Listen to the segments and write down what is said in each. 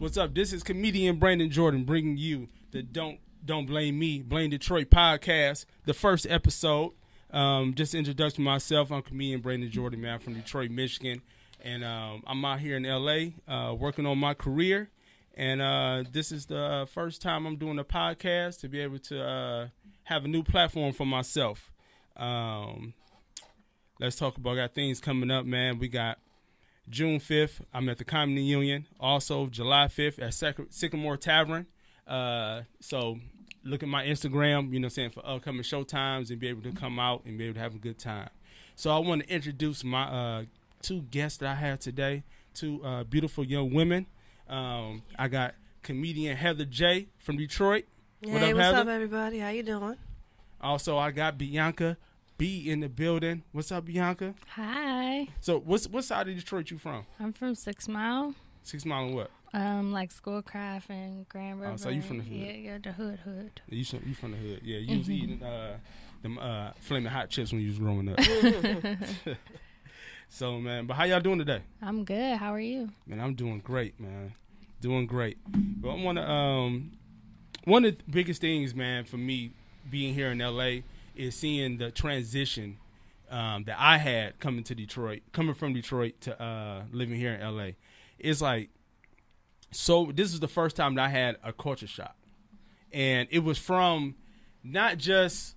What's up? This is comedian Brandan Jordan bringing you the Don't Don't Blame Me, Blame Detroit podcast. The first episode. Um, just introduction myself. I'm comedian Brandan Jordan, man, from Detroit, Michigan, and um, I'm out here in LA uh, working on my career. And uh, this is the first time I'm doing a podcast to be able to uh, have a new platform for myself. Um, let's talk about got things coming up, man. We got June 5th, I'm at the Comedy Union. Also, July 5th at Sycamore Tavern. Uh, so look at my Instagram, you know, saying for upcoming show times and be able to come out and be able to have a good time. So I want to introduce my uh, two guests that I have today, two uh, beautiful young women. Um, I got comedian Heather Jay from Detroit. Hey, what up, what's Heather? up, everybody? How you doing? Also, I got Bianca Bee in the building. What's up, Bianca? Hi. So, what's what side of Detroit you from? I'm from Six Mile. Six Mile and what? Um, like Schoolcraft and Grand River. Oh, so you from the hood? Yeah, yeah, the hood, hood. You from you from the hood? Yeah, you was mm-hmm. eating uh, them uh, flaming hot chips when you was growing up. so man, but how y'all doing today? I'm good. How are you? Man, I'm doing great, man. Doing great. But I want to um, one of the biggest things, man, for me being here in LA is seeing the transition um, that I had coming to Detroit, coming from Detroit to uh, living here in LA. It's like, so this is the first time that I had a culture shock. And it was from not just,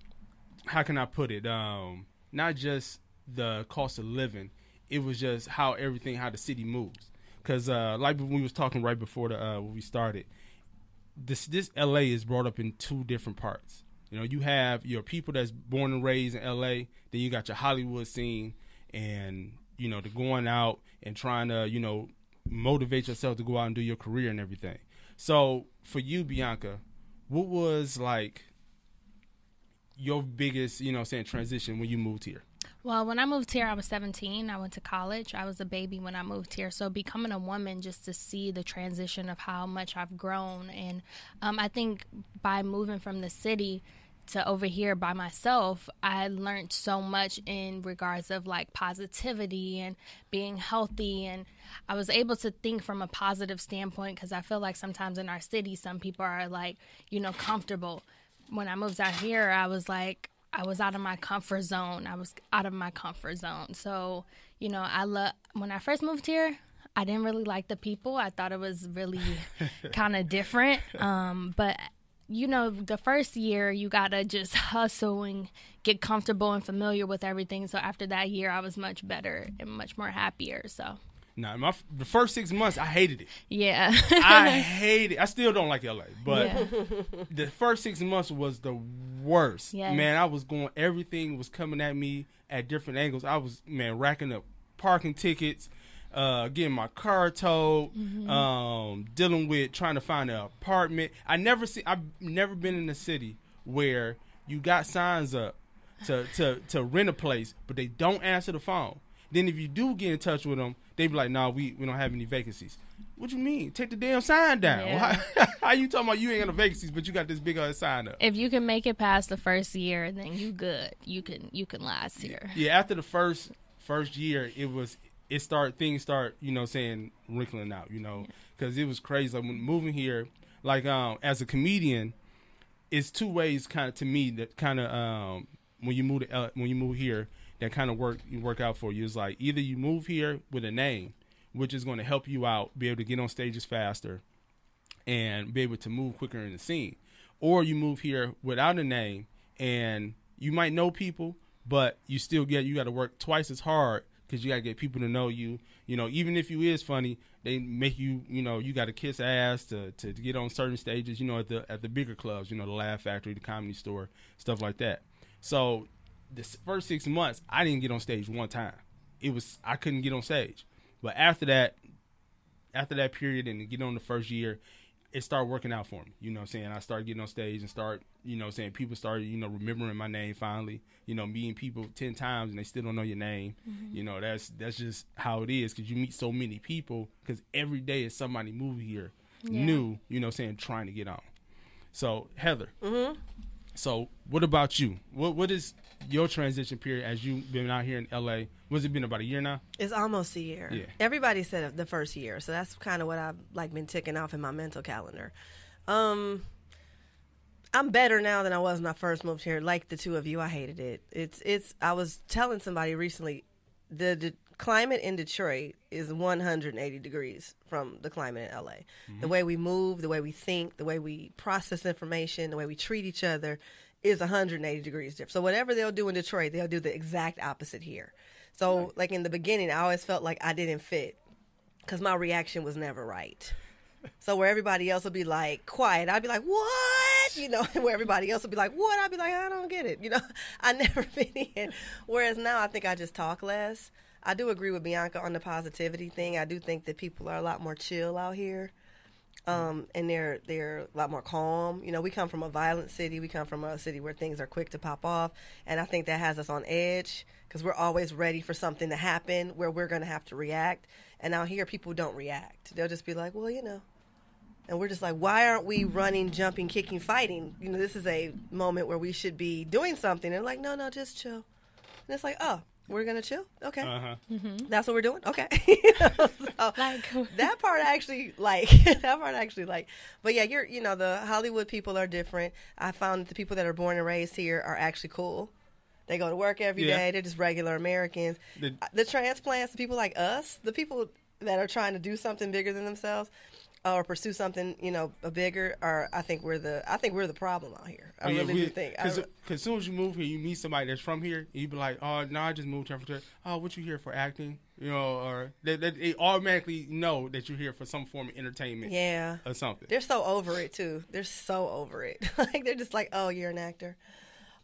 how can I put it, um, not just the cost of living, it was just how everything, how the city moves. Because uh, like we was talking right before the uh, we started, this this LA is brought up in two different parts you know, you have your people that's born and raised in LA, then you got your Hollywood scene and, you know, the going out and trying to, you know, motivate yourself to go out and do your career and everything. So for you, Bianca, what was like your biggest, you know, saying transition when you moved here? Well, when I moved here, I was 17. I went to college. I was a baby when I moved here. So, becoming a woman, just to see the transition of how much I've grown. And um, I think by moving from the city, to over here by myself, I learned so much in regards of like positivity and being healthy. And I was able to think from a positive standpoint because I feel like sometimes in our city, some people are like, you know, comfortable. When I moved out here, I was like, I was out of my comfort zone. I was out of my comfort zone. So, you know, I love when I first moved here, I didn't really like the people. I thought it was really kind of different. Um, but you know, the first year you gotta just hustle and get comfortable and familiar with everything. So after that year, I was much better and much more happier. So. No, my the first six months I hated it. Yeah, I hate it. I still don't like LA, but yeah. the first six months was the worst. Yes. Man, I was going. Everything was coming at me at different angles. I was man racking up parking tickets uh, getting my car towed, mm-hmm. um, dealing with trying to find an apartment. I never see. I've never been in a city where you got signs up to to to rent a place, but they don't answer the phone. Then if you do get in touch with them, they be like, "No, nah, we we don't have any vacancies." What you mean? Take the damn sign down. Yeah. How, how, you talking about you ain't got no vacancies, but you got this big ass sign up? If you can make it past the first year, then you good. You can you can last here. Yeah, after the first first year, it was it start things start you know saying wrinkling out you know because it was crazy. Like when moving here like um as a comedian it's two ways kind of to me that kind of um when you move to L- when you move here that kind of work you work out for you. Is like either you move here with a name which is going to help you out be able to get on stages faster and be able to move quicker in the scene or you move here without a name and you might know people but you still get you got to work twice as hard because you got to get people to know you. You know, even if you is funny, they make you. You know, you got to kiss ass to, to, to get on certain stages. You know, at the at the bigger clubs. You know, the Laugh Factory, the Comedy Store, stuff like that. So the first six months, I didn't get on stage one time. It was I couldn't get on stage. But after that, after that period and get on the first year, it started working out for me. You know what I'm saying? I started getting on stage and start, you know saying people started, you know, remembering my name finally. You know, meeting people 10 times and they still don't know your name. Mm-hmm. You know, that's that's just how it is cuz you meet so many people cuz every day is somebody moving here yeah. new, you know saying trying to get on. So, Heather. hmm So, what about you? What what is your transition period as you've been out here in LA? Was it been about a year now? It's almost a year. Yeah. Everybody said the first year, so that's kind of what I've like been ticking off in my mental calendar. Um, I'm better now than I was when I first moved here. Like the two of you, I hated it. It's it's. I was telling somebody recently, the, the climate in Detroit is 180 degrees from the climate in LA. Mm-hmm. The way we move, the way we think, the way we process information, the way we treat each other is 180 degrees different. So whatever they'll do in Detroit, they'll do the exact opposite here. So right. like in the beginning, I always felt like I didn't fit because my reaction was never right. So where everybody else will be like quiet, I'd be like, "What?" You know, where everybody else will be like, "What?" I'd be like, "I don't get it." You know, I never fit in. Whereas now, I think I just talk less. I do agree with Bianca on the positivity thing. I do think that people are a lot more chill out here, um, and they're they're a lot more calm. You know, we come from a violent city. We come from a city where things are quick to pop off, and I think that has us on edge because we're always ready for something to happen where we're going to have to react. And out here, people don't react. They'll just be like, "Well, you know." And we're just like, why aren't we running, jumping, kicking, fighting? You know, this is a moment where we should be doing something. And like, no, no, just chill. And it's like, oh, we're gonna chill. Okay, uh-huh. mm-hmm. that's what we're doing. Okay, so like, that part I actually like that part I actually like. But yeah, you're you know the Hollywood people are different. I found that the people that are born and raised here are actually cool. They go to work every yeah. day. They're just regular Americans. The, the transplants, the people like us, the people that are trying to do something bigger than themselves, or pursue something, you know, a bigger. Or I think we're the I think we're the problem out here. I oh, yeah, really we, do think. Because as soon as you move here, you meet somebody that's from here, you be like, oh no, I just moved here for. Oh, what you here for acting? You know, or they, they, they, automatically know that you're here for some form of entertainment. Yeah, or something. They're so over it too. They're so over it. like they're just like, oh, you're an actor.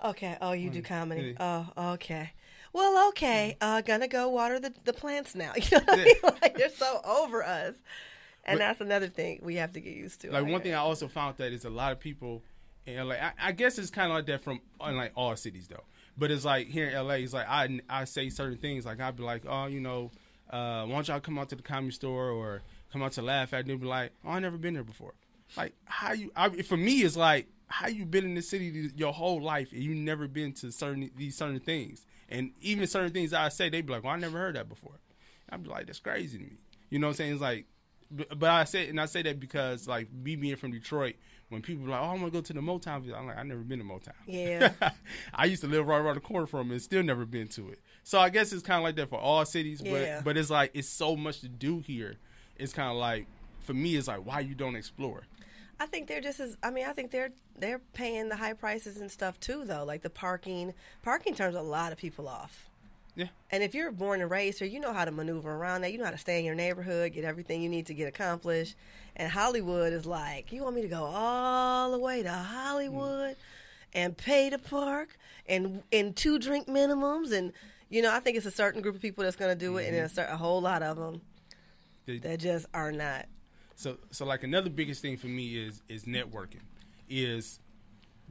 Okay. Oh, you do mm. comedy. Yeah. Oh, okay well, okay, uh, gonna go water the, the plants now. You know what I mean? Like they're so over us and but, that's another thing we have to get used to. Like one thing I also found that is a lot of people in LA. I, I guess it's kind of like that from like all cities though. But it's like here in LA, it's like I I say certain things like I'd be like, oh, you know, uh, why don't y'all come out to the comedy store or come out to Laugh At? And be like, oh, I never been there before. Like how you? I, for me, it's like how you been in the city your whole life and you never been to certain these certain things. And even certain things I say, they'd be like, well, I never heard that before. I'd be like, that's crazy to me. You know what I'm saying? It's like but I say and I say that because like me being from Detroit, when people are like, "Oh, I'm gonna go to the Motown," I'm like, "I never been to Motown." Yeah, I used to live right around the corner from it, and still never been to it. So I guess it's kind of like that for all cities, yeah. but but it's like it's so much to do here. It's kind of like for me, it's like why you don't explore. I think they're just as. I mean, I think they're they're paying the high prices and stuff too, though. Like the parking, parking turns a lot of people off. Yeah. And if you're born and raised here, you know how to maneuver around that. You know how to stay in your neighborhood, get everything you need to get accomplished. And Hollywood is like, you want me to go all the way to Hollywood mm. and pay to park and and two drink minimums and you know, I think it's a certain group of people that's going to do it, mm-hmm. and a, certain, a whole lot of them the, that just are not. So, so like another biggest thing for me is is networking, is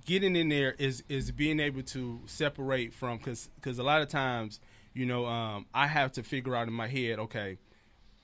getting in there is is being able to separate from because because a lot of times you know, um, I have to figure out in my head, okay,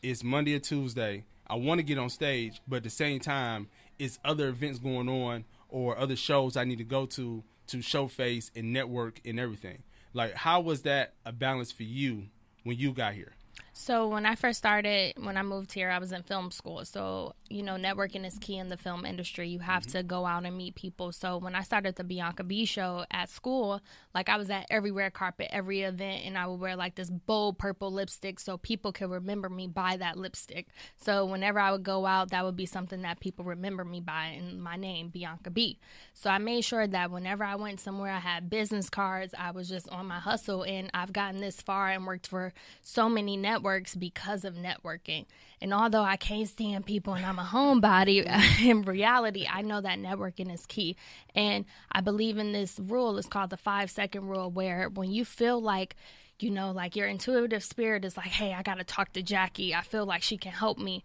it's Monday or Tuesday. I want to get on stage, but at the same time, it's other events going on or other shows I need to go to to show face and network and everything. Like, how was that a balance for you when you got here? So when I first started, when I moved here, I was in film school. So you know, networking is key in the film industry. You have mm-hmm. to go out and meet people. So when I started the Bianca Bee show at school, like I was at every red carpet, every event, and I would wear like this bold purple lipstick so people could remember me by that lipstick. So whenever I would go out, that would be something that people remember me by in my name, Bianca Bee. So I made sure that whenever I went somewhere, I had business cards. I was just on my hustle, and I've gotten this far and worked for so many networks because of networking. And although I can't stand people and I'm a homebody, in reality, I know that networking is key. And I believe in this rule. It's called the five second rule, where when you feel like you know, like your intuitive spirit is like, hey, I got to talk to Jackie. I feel like she can help me.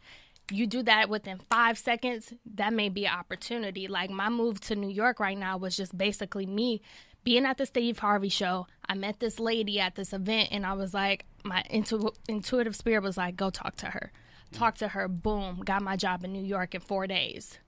You do that within five seconds, that may be an opportunity. Like my move to New York right now was just basically me being at the Steve Harvey show. I met this lady at this event, and I was like, my intu- intuitive spirit was like, go talk to her. Talk to her, boom, got my job in New York in four days.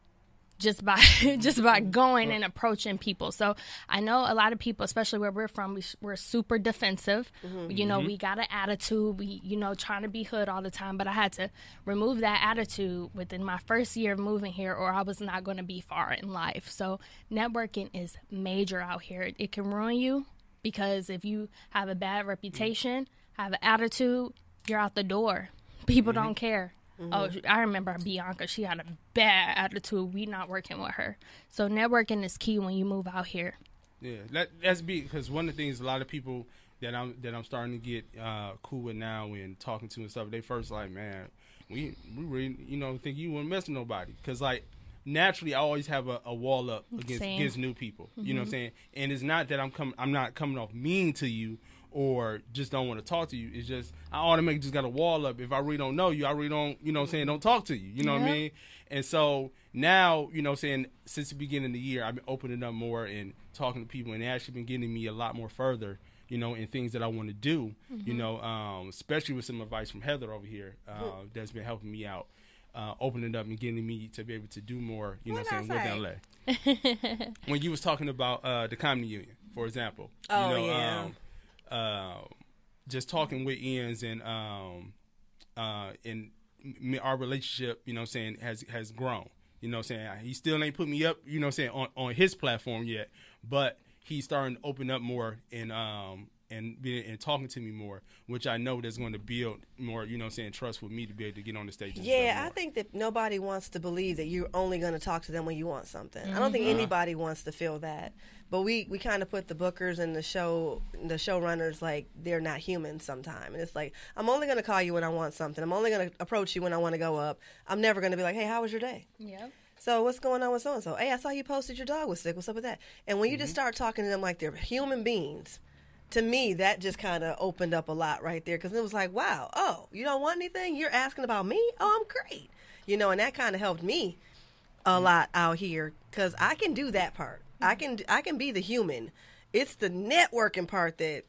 Just by just by mm-hmm. going and approaching people. So I know a lot of people, especially where we're from, we, we're super defensive. Mm-hmm. You know, mm-hmm. we got an attitude. We you know trying to be hood all the time. But I had to remove that attitude within my first year of moving here, or I was not going to be far in life. So networking is major out here. It, it can ruin you because if you have a bad mm-hmm. reputation, have an attitude, you're out the door. People don't care. Oh, I remember Bianca. She had a bad attitude. We not working with her. So networking is key when you move out here. Yeah, that, that's big because one of the things a lot of people that I'm that I'm starting to get uh, cool with now and talking to and stuff, they first like, man, we we really you know think you wouldn't mess with nobody because like naturally I always have a, a wall up against Same. against new people. You know what I'm saying? And it's not that I'm coming I'm not coming off mean to you or just don't want to talk to you. It's just I automatically just got a wall up. If I really don't know you, I really don't you know what I'm saying don't talk to you. You know what I mean? And so now, you know, what I'm saying since the beginning of the year, I've been opening up more and talking to people, and actually been getting me a lot more further, you know, in things that I want to do. You know, um, especially with some advice from Heather over here uh, that's been helping me out, uh, opening up and getting me to be able to do more. You know, what I'm saying with LA. when you was talking about uh, the comedy union, for example, Oh, you know, yeah. um, uh, just talking with Ian's and um, uh, and our relationship, you know, I'm saying has has grown. You know, I'm saying he still ain't put me up, you know, I'm saying on on his platform yet, but he's starting to open up more and um and being and talking to me more, which I know that's going to build more, you know, what I'm saying trust with me to be able to get on the stage. Yeah, I think that nobody wants to believe that you're only going to talk to them when you want something. I don't think anybody wants to feel that. But we, we kind of put the bookers and the show the showrunners like they're not human sometime. And it's like I'm only going to call you when I want something. I'm only going to approach you when I want to go up. I'm never going to be like, "Hey, how was your day?" Yep. So what's going on with so and so? Hey, I saw you posted your dog was sick. What's up with that? And when you Mm-hmm. just start talking to them like they're human beings, to me that just kind of opened up a lot right there because it was like, wow, oh, you don't want anything? You're asking about me? Oh, I'm great. You know, and that kind of helped me a mm. lot out here because I can do that part. I can I can be the human. It's the networking part that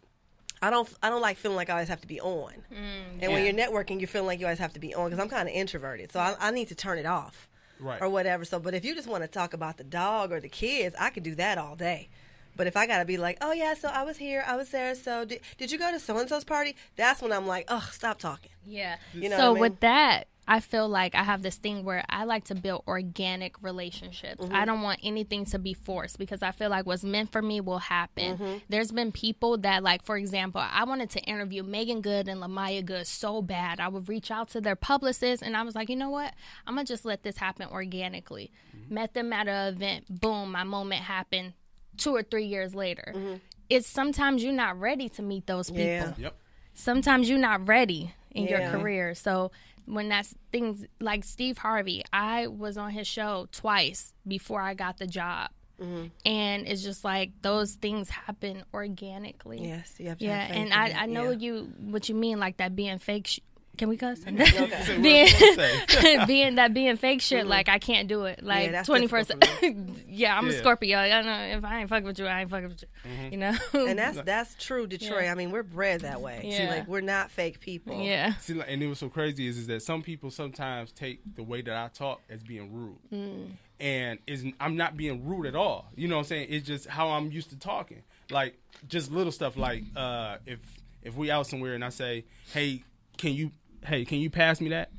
I don't I don't like feeling like I always have to be on. Mm, and when you're networking, you're feeling like you always have to be on because I'm kind of introverted, so I, I need to turn it off Right. or whatever. So, but if you just want to talk about the dog or the kids, I could do that all day. But if I gotta be like, oh yeah, so I was here, I was there. So did, did you go to so and so's party? That's when I'm like, oh, stop talking. Yeah. You know so what I mean? with that, I feel like I have this thing where I like to build organic relationships. Mm-hmm. I don't want anything to be forced because I feel like what's meant for me will happen. Mm-hmm. There's been people that, like, for example, I wanted to interview Meagan Good and LaMyia Good so bad. I would reach out to their publicists and I was like, you know what? I'm going to just let this happen organically. Mm-hmm. Met them at an event. Boom, my moment happened two or three years later. Mm-hmm. It's sometimes you're not ready to meet those people Yeah. Yep. sometimes you're not ready in Yeah. your career. So when that's things like Steve Harvey, I was on his show twice before I got the job. Mm-hmm. And it's just like those things happen organically. Yes, you have to. Yeah, have faith and I. I know Yeah. you what you mean like that being fake. Sh- can we cuss? Say being what you wanna say. being that being fake shit, mm-hmm. like I can't do it. Like that's twenty first. difficult yeah, I'm a Scorpio. I know if I ain't fucking with you, I ain't fucking with you. Mm-hmm. You know. and that's that's true, Detroit. Yeah. I mean, we're bred that way. See, Yeah. like we're not fake people. yeah. See, like, and it was so crazy is, is that some people sometimes take the way that I talk as being rude, mm. and is I'm not being rude at all. You know what I'm saying? It's just how I'm used to talking. Like just little stuff like uh, if if we out somewhere and I say, hey, can you hey can you pass me that?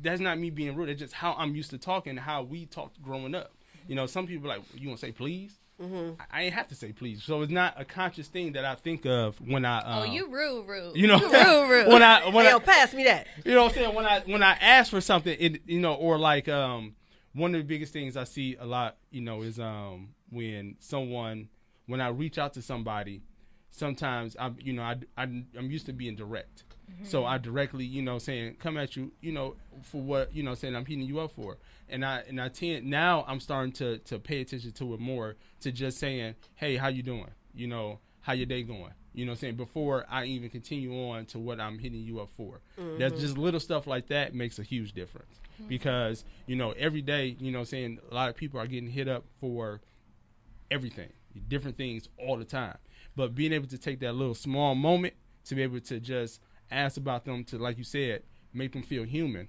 That's not me being rude. It's just how I'm used to talking, how we talked growing up. You know, some people like you want to say please. I, I ain't have to say please, so it's not a conscious thing that I think of when I. Um, Oh, you rude, rude. you know, rude, rude. when I when Hey, I, yo, pass me that. you know what I'm saying? When I when I ask for something, it you know, or like um one of the biggest things I see a lot, you know, is um when someone when I reach out to somebody, sometimes I'm you know I, I I'm used to being direct, so I directly you know saying come at you you know for what you know saying I'm hitting you up for, and I and I tend now I'm starting to to pay attention to it more to just saying hey how you doing? You know how your day going? You know saying? Before I even continue on to what I'm hitting you up for. That's mm-hmm. just little stuff like that makes a huge difference. Mm-hmm. Because you know every day you know saying a lot of people are getting hit up for everything, different things all the time. But being able to take that little small moment to be able to just ask about them to, like you said, make them feel human,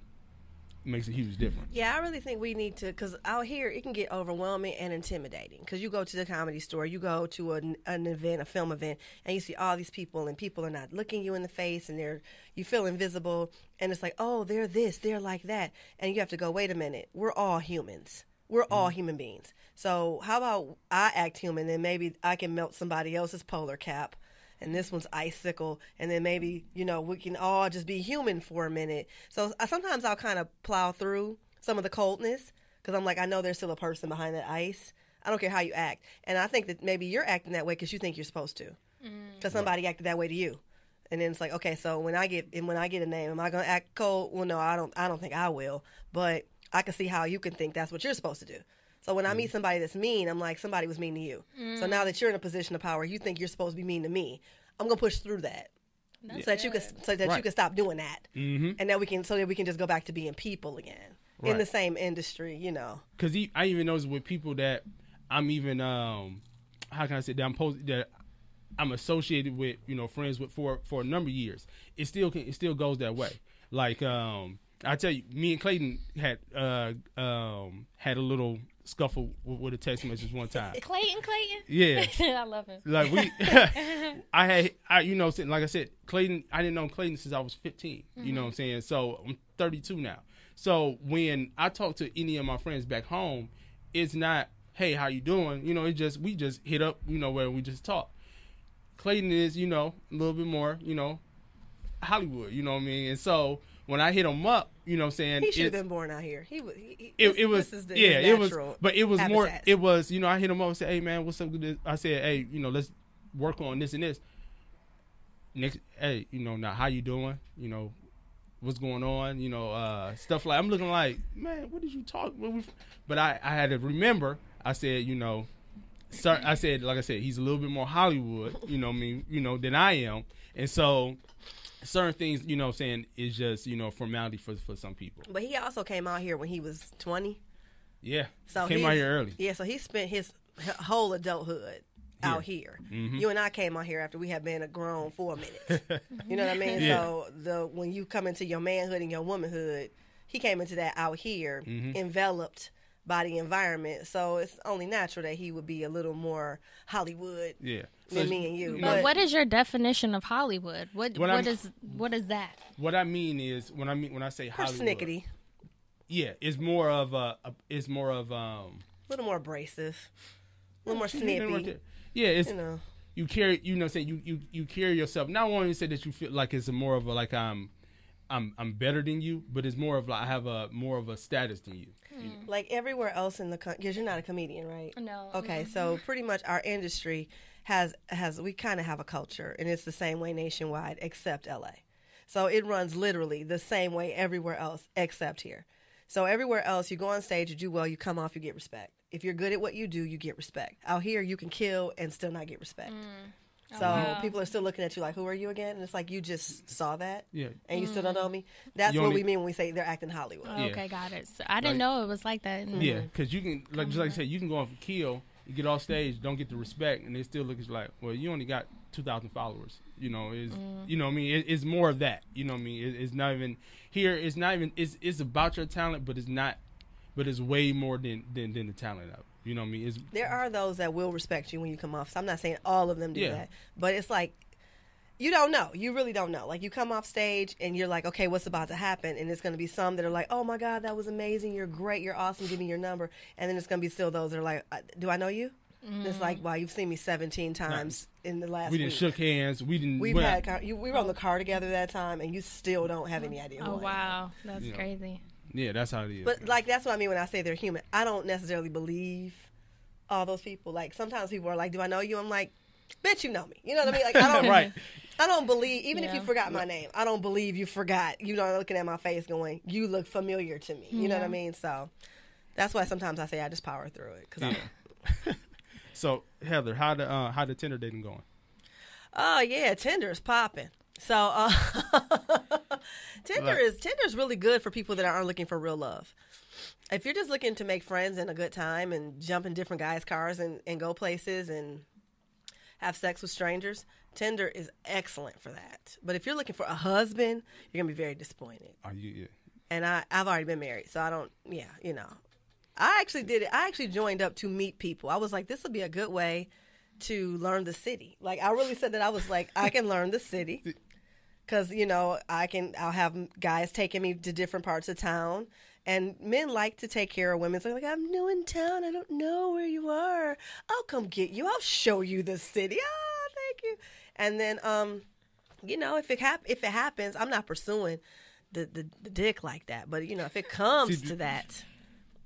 makes a huge difference. Yeah, I really think we need to because out here it can get overwhelming and intimidating. Because you go to the comedy store, you go to an, an event, a film event, and you see all these people, and people are not looking you in the face, and they're you feel invisible, and it's like, oh, they're this, they're like that, and you have to go, wait a minute, we're all humans, we're all mm-hmm. human beings. So how about I act human, and maybe I can melt somebody else's polar cap and this one's icicle and then maybe you know we can all just be human for a minute. So I, sometimes i'll kind of plow through some of the coldness because i'm like i know there's still a person behind that ice. I don't care how you act. And i think that maybe you're acting that way because you think you're supposed to. Mm. Because somebody acted that way to you. And then it's like okay so when i get and when i get a name am i going to act cold? Well no i don't i don't think i will. But i can see how you can think that's what you're supposed to do so when I meet somebody that's mean, I'm like, somebody was mean to you. So now that you're in a position of power, you think you're supposed to be mean to me. I'm gonna push through that, so that you can so that you can stop doing that, mm-hmm. and then we can so that we can just go back to being people again in Right. the same industry. You know, because I even notice with people that I'm even um how can I say that I'm that I'm associated with you know friends with for for a number of years. It still can it still goes that way. Like um I tell you, me and Clayton had uh um had a little scuffle with, with a text message one time. Clayton, Clayton. Yeah. I love him. Like we, I had, I you know, like I said, Clayton. I didn't know Clayton since I was 15. You know what I'm mm-hmm. saying? So I'm 32 now. So when I talk to any of my friends back home, it's not, hey, how you doing? You know, it just we just hit up, you know, where we just talk. Clayton is, you know, a little bit more, you know, Hollywood. You know what I mean? And so when I hit him up, you know, what I'm saying he should have been born out here. He was. He, he- it, this- it was this is the, yeah it was but it was more it was you know i hit him up and said hey man what's up with this i said hey you know let's work on this and this next hey you know now how you doing you know what's going on you know uh stuff like i'm looking like man what did you talk but i i had to remember i said you know sir i said like i said he's a little bit more hollywood you know what i mean you know than i am and so certain things you know I'm saying is just you know formality for for some people But he also came out here when he was 20. yeah So came out here early Yeah, so he spent his whole adulthood out here. Mm-hmm. You and I came out here after we had been a grown four minutes. you know what I mean? Yeah. So the when you come into your manhood and your womanhood, he came into that out here, Mm-hmm. enveloped by the environment. So it's only natural that he would be a little more Hollywood Yeah. than me and you. But But what is your definition of Hollywood? What What what I'm- is what is that? What I mean is when I mean when I say Hollywood, persnickety, yeah, it's more of a, a it's more of um a little more abrasive, a little more you know what snippy. Yeah, it's You know, you carry you know say you you you carry yourself. Not only to say that you feel like it's a more of a like I'm I'm I'm better than you, but it's more of like I have a more of a status than you. Hmm. like everywhere else in the country, because you're not a comedian, right? No. Okay, so pretty much our industry has has we kind of have a culture, and it's the same way nationwide except LA. So it runs literally the same way everywhere else except here. So everywhere else, you go on stage, you do well, you come off, you get respect. If you're good at what you do, you get respect. Out here, you can kill and still not get respect. Mm. Oh, so wow. people are still looking at you like, "Who are you again?" And it's like you just saw that, Yeah. and you still don't know me. That's You what only- we mean when we say they're acting Hollywood. Oh, Yeah. Okay, got it. So I didn't Like- know it was like that. Mm-hmm. Yeah, because you can like just like I mm-hmm. said, you can go on for kill, you get off stage, don't get the respect, and they still look at you like, well, you only got two thousand followers. You know, is mm. you know what I mean? It, it's more of that. You know what I mean? It, it's not even here. It's not even. It's it's about your talent, but it's not. But it's way more than than, than the talent of. It. You know what I mean? It's There are those that will respect you when you come off. So I'm not saying all of them do Yeah. that, but it's like you don't know. You really don't know. Like you come off stage and you're like, okay, what's about to happen? And it's going to be some that are like, oh my god, that was amazing. You're great. You're awesome. Give me your number. And then it's going to be still those that are like, "Uh, do I know you? And It's like, wow, you've seen me 17 times in the last we didn't week. shook hands. We didn't. We've went had car, you, we were on the car together that time, and you still don't have any idea. Oh wow, that's Yeah. crazy. Yeah, that's how it is. But like that's what I mean when I say they're human. I don't necessarily believe all those people. Like sometimes people are like, "Do I know you?" I'm like, "Bitch, you know me." You know what I mean? Like I don't. Right. I don't believe even if you forgot my name. I don't believe you forgot. You know, looking at my face, going, "You look familiar to me." You know what I mean? So that's why sometimes I say I just power through it because Yeah. so Heather, how the uh, how the Tinder dating going? Oh yeah, Tinder is popping. So uh, Tinder is Tinder is really good for people that aren't looking for real love. If you're just looking to make friends and a good time and jump in different guys' cars and, and go places and have sex with strangers, Tinder is excellent for that. But if you're looking for a husband, you're gonna be very disappointed. Are you? Yeah. and I I've already been married, so I don't. Yeah, you know, I actually did it. I actually joined up to meet people. I was like, this would be a good way to learn the city. Like I really said that I was like, I can learn the city because you know I can. I'll have guys taking me to different parts of town. And men like to take care of women. So like, I'm new in town. I don't know where you are. I'll come get you. I'll show you the city. Ah, thank you. And then, um, you know, if it hap- if it happens, I'm not pursuing the, the, the dick like that. But you know, if it comes to that,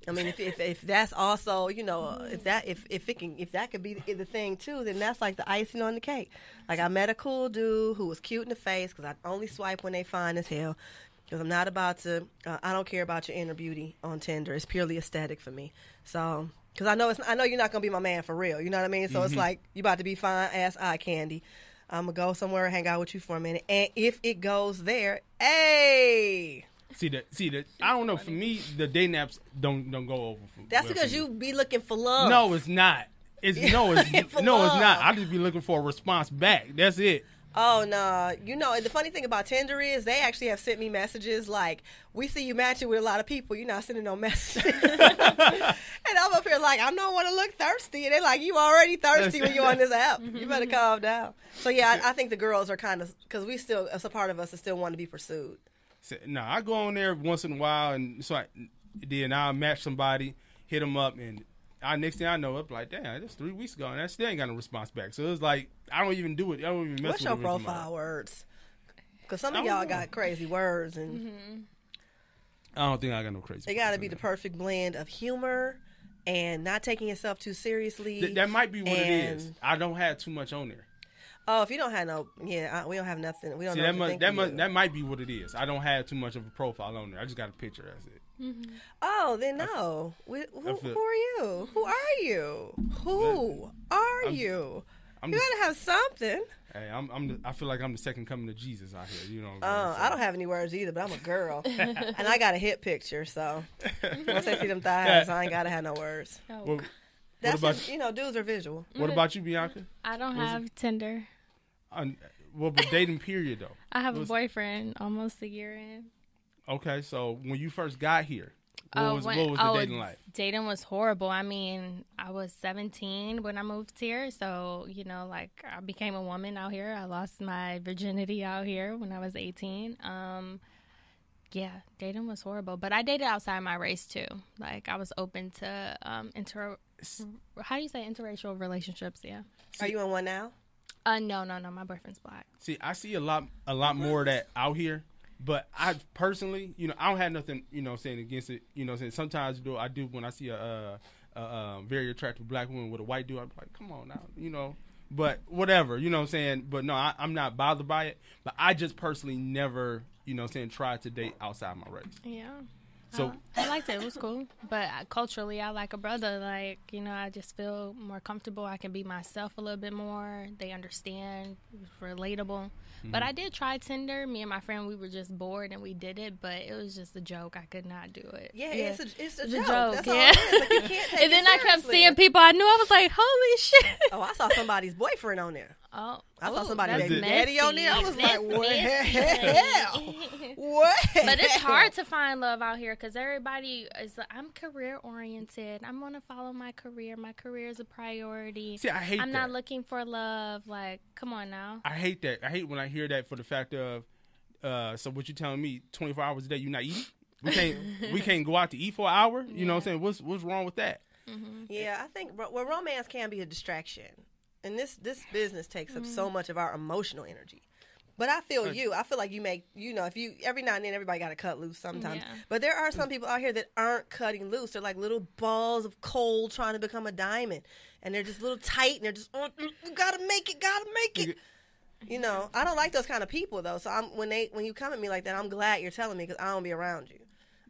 I mean, if, if if that's also you know if that if if it can if that could be the, the thing too, then that's like the icing on the cake. Like I met a cool dude who was cute in the face because I only swipe when they fine as hell. Because I'm not about to, uh, I don't care about your inner beauty on Tinder. It's purely aesthetic for me. So, because I know it's, I know you're not gonna be my man for real. You know what I mean? So it's like you about to be fine ass eye candy. I'm gonna go somewhere and hang out with you for a minute, and if it goes there, hey, See the See that? I don't know. For me, the day naps don't don't go over. For, that's well because you be looking for love. No, it's not. It's no, it's no, it's not. I just be looking for a response back. That's it. Oh no! You know the funny thing about Tinder is they actually have sent me messages like, "We see you matching with a lot of people. You're not sending no messages." and I'm up here like, "I don't want to look thirsty," and they're like, "You already thirsty when you're on this app. You better calm down." So yeah, I, I think the girls are kind of because we still, as a part of us, is still want to be pursued. So, no, I go on there once in a while, and so I, then I match somebody, hit them up, and I next thing I know, I'm like, damn, that's three weeks ago, and I still ain't got no response back. So it's like I don't even do it. I don't even mess What's with your it with somebody. profile words? Because some of y'all know. got crazy words, and I don't think I got no crazy. it got to be the perfect blend of humor and not taking yourself too seriously. Th- that might be what it is. I don't have too much on there. Oh, if you don't have no, yeah, I, we don't have nothing. We don't See, know. that what to must think that must that might be what it is. I don't have too much of a profile on there. I just got a picture. That's it. Mm-hmm. Oh, then no. We, who, I feel- who are you? Who mm-hmm. are you? Who are I'm- you? I'm You just, gotta have something. hey, I'm, I'm the, I feel like I'm the second coming of Jesus out here. You know. What Uh, I'm saying? I don't have any words either, but I'm a girl, and I got a hip picture. So once I see them thighs, I ain't gotta have no words. Oh, What, That's about- just you know, dudes are visual. what mm-hmm. about you, Bianca? I don't Was it- have Tinder. Uh, well, but dating period though. I have a boyfriend almost a year in. Okay, so when you first got here, what Oh, was when- what was the oh, dating like? Dating was horrible. I mean, I was 17 when I moved here, so you know, like I became a woman out here. I lost my virginity out here when I was 18. Um, yeah, dating was horrible, but I dated outside my race too. Like I was open to um inter. How do you say interracial relationships? Yeah. Are you in one now? Uh, no, no, no. My boyfriend's black. See, I see a lot a lot more of that out here. But I personally, you know, I don't have nothing, you know, saying against it. You know, saying sometimes though I do when I see a, uh a, a very attractive black woman with a white dude, I'm like, come on now, you know. But whatever, you know what I'm saying. But no, I, I'm not bothered by it. But I just personally never, you know, saying try to date outside my race. Yeah. So I liked it. It was cool. But uh, culturally, I like a brother. Like, you know, I just feel more comfortable. I can be myself a little bit more. They understand. Relatable. But Mm-hmm. I did try Tinder. Me and my friend, we were just bored and we did it. But it was just a joke. I could not do it. Yeah, it's a it's a It's a joke. joke, That's yeah. all it is. Like, you can't and then I kept seeing people I knew. I was like, holy shit. Oh, I saw somebody's boyfriend on there. Oh, I saw somebody that's baby daddy on there. I was messy. like, what messy. hell? What? but it's hard to find love out here because everybody is. like, I'm career oriented. I'm gonna follow my career. My career is a priority. see, I hate I'm that. not looking for love. Like, come on now. I hate that. I hate when I hear that for the fact of, uh, so what you telling me? Twenty four hours a day, you not eating? We can't. we can't go out to eat for an hour. You know what I'm saying? What's what's wrong with that? Yeah, I think well, romance can be a distraction, and this this business takes up so much of our emotional energy. But I feel you. I feel like you make you know if you every now and then everybody got to cut loose sometimes. Yeah. But there are some people out here that aren't cutting loose. They're like little balls of coal trying to become a diamond, and they're just little tight, and they're just oh, mm, you gotta make it, gotta make it. You know, I don't like those kind of people though. So I'm when they when you come at me like that, I'm glad you're telling me because I don't be around you.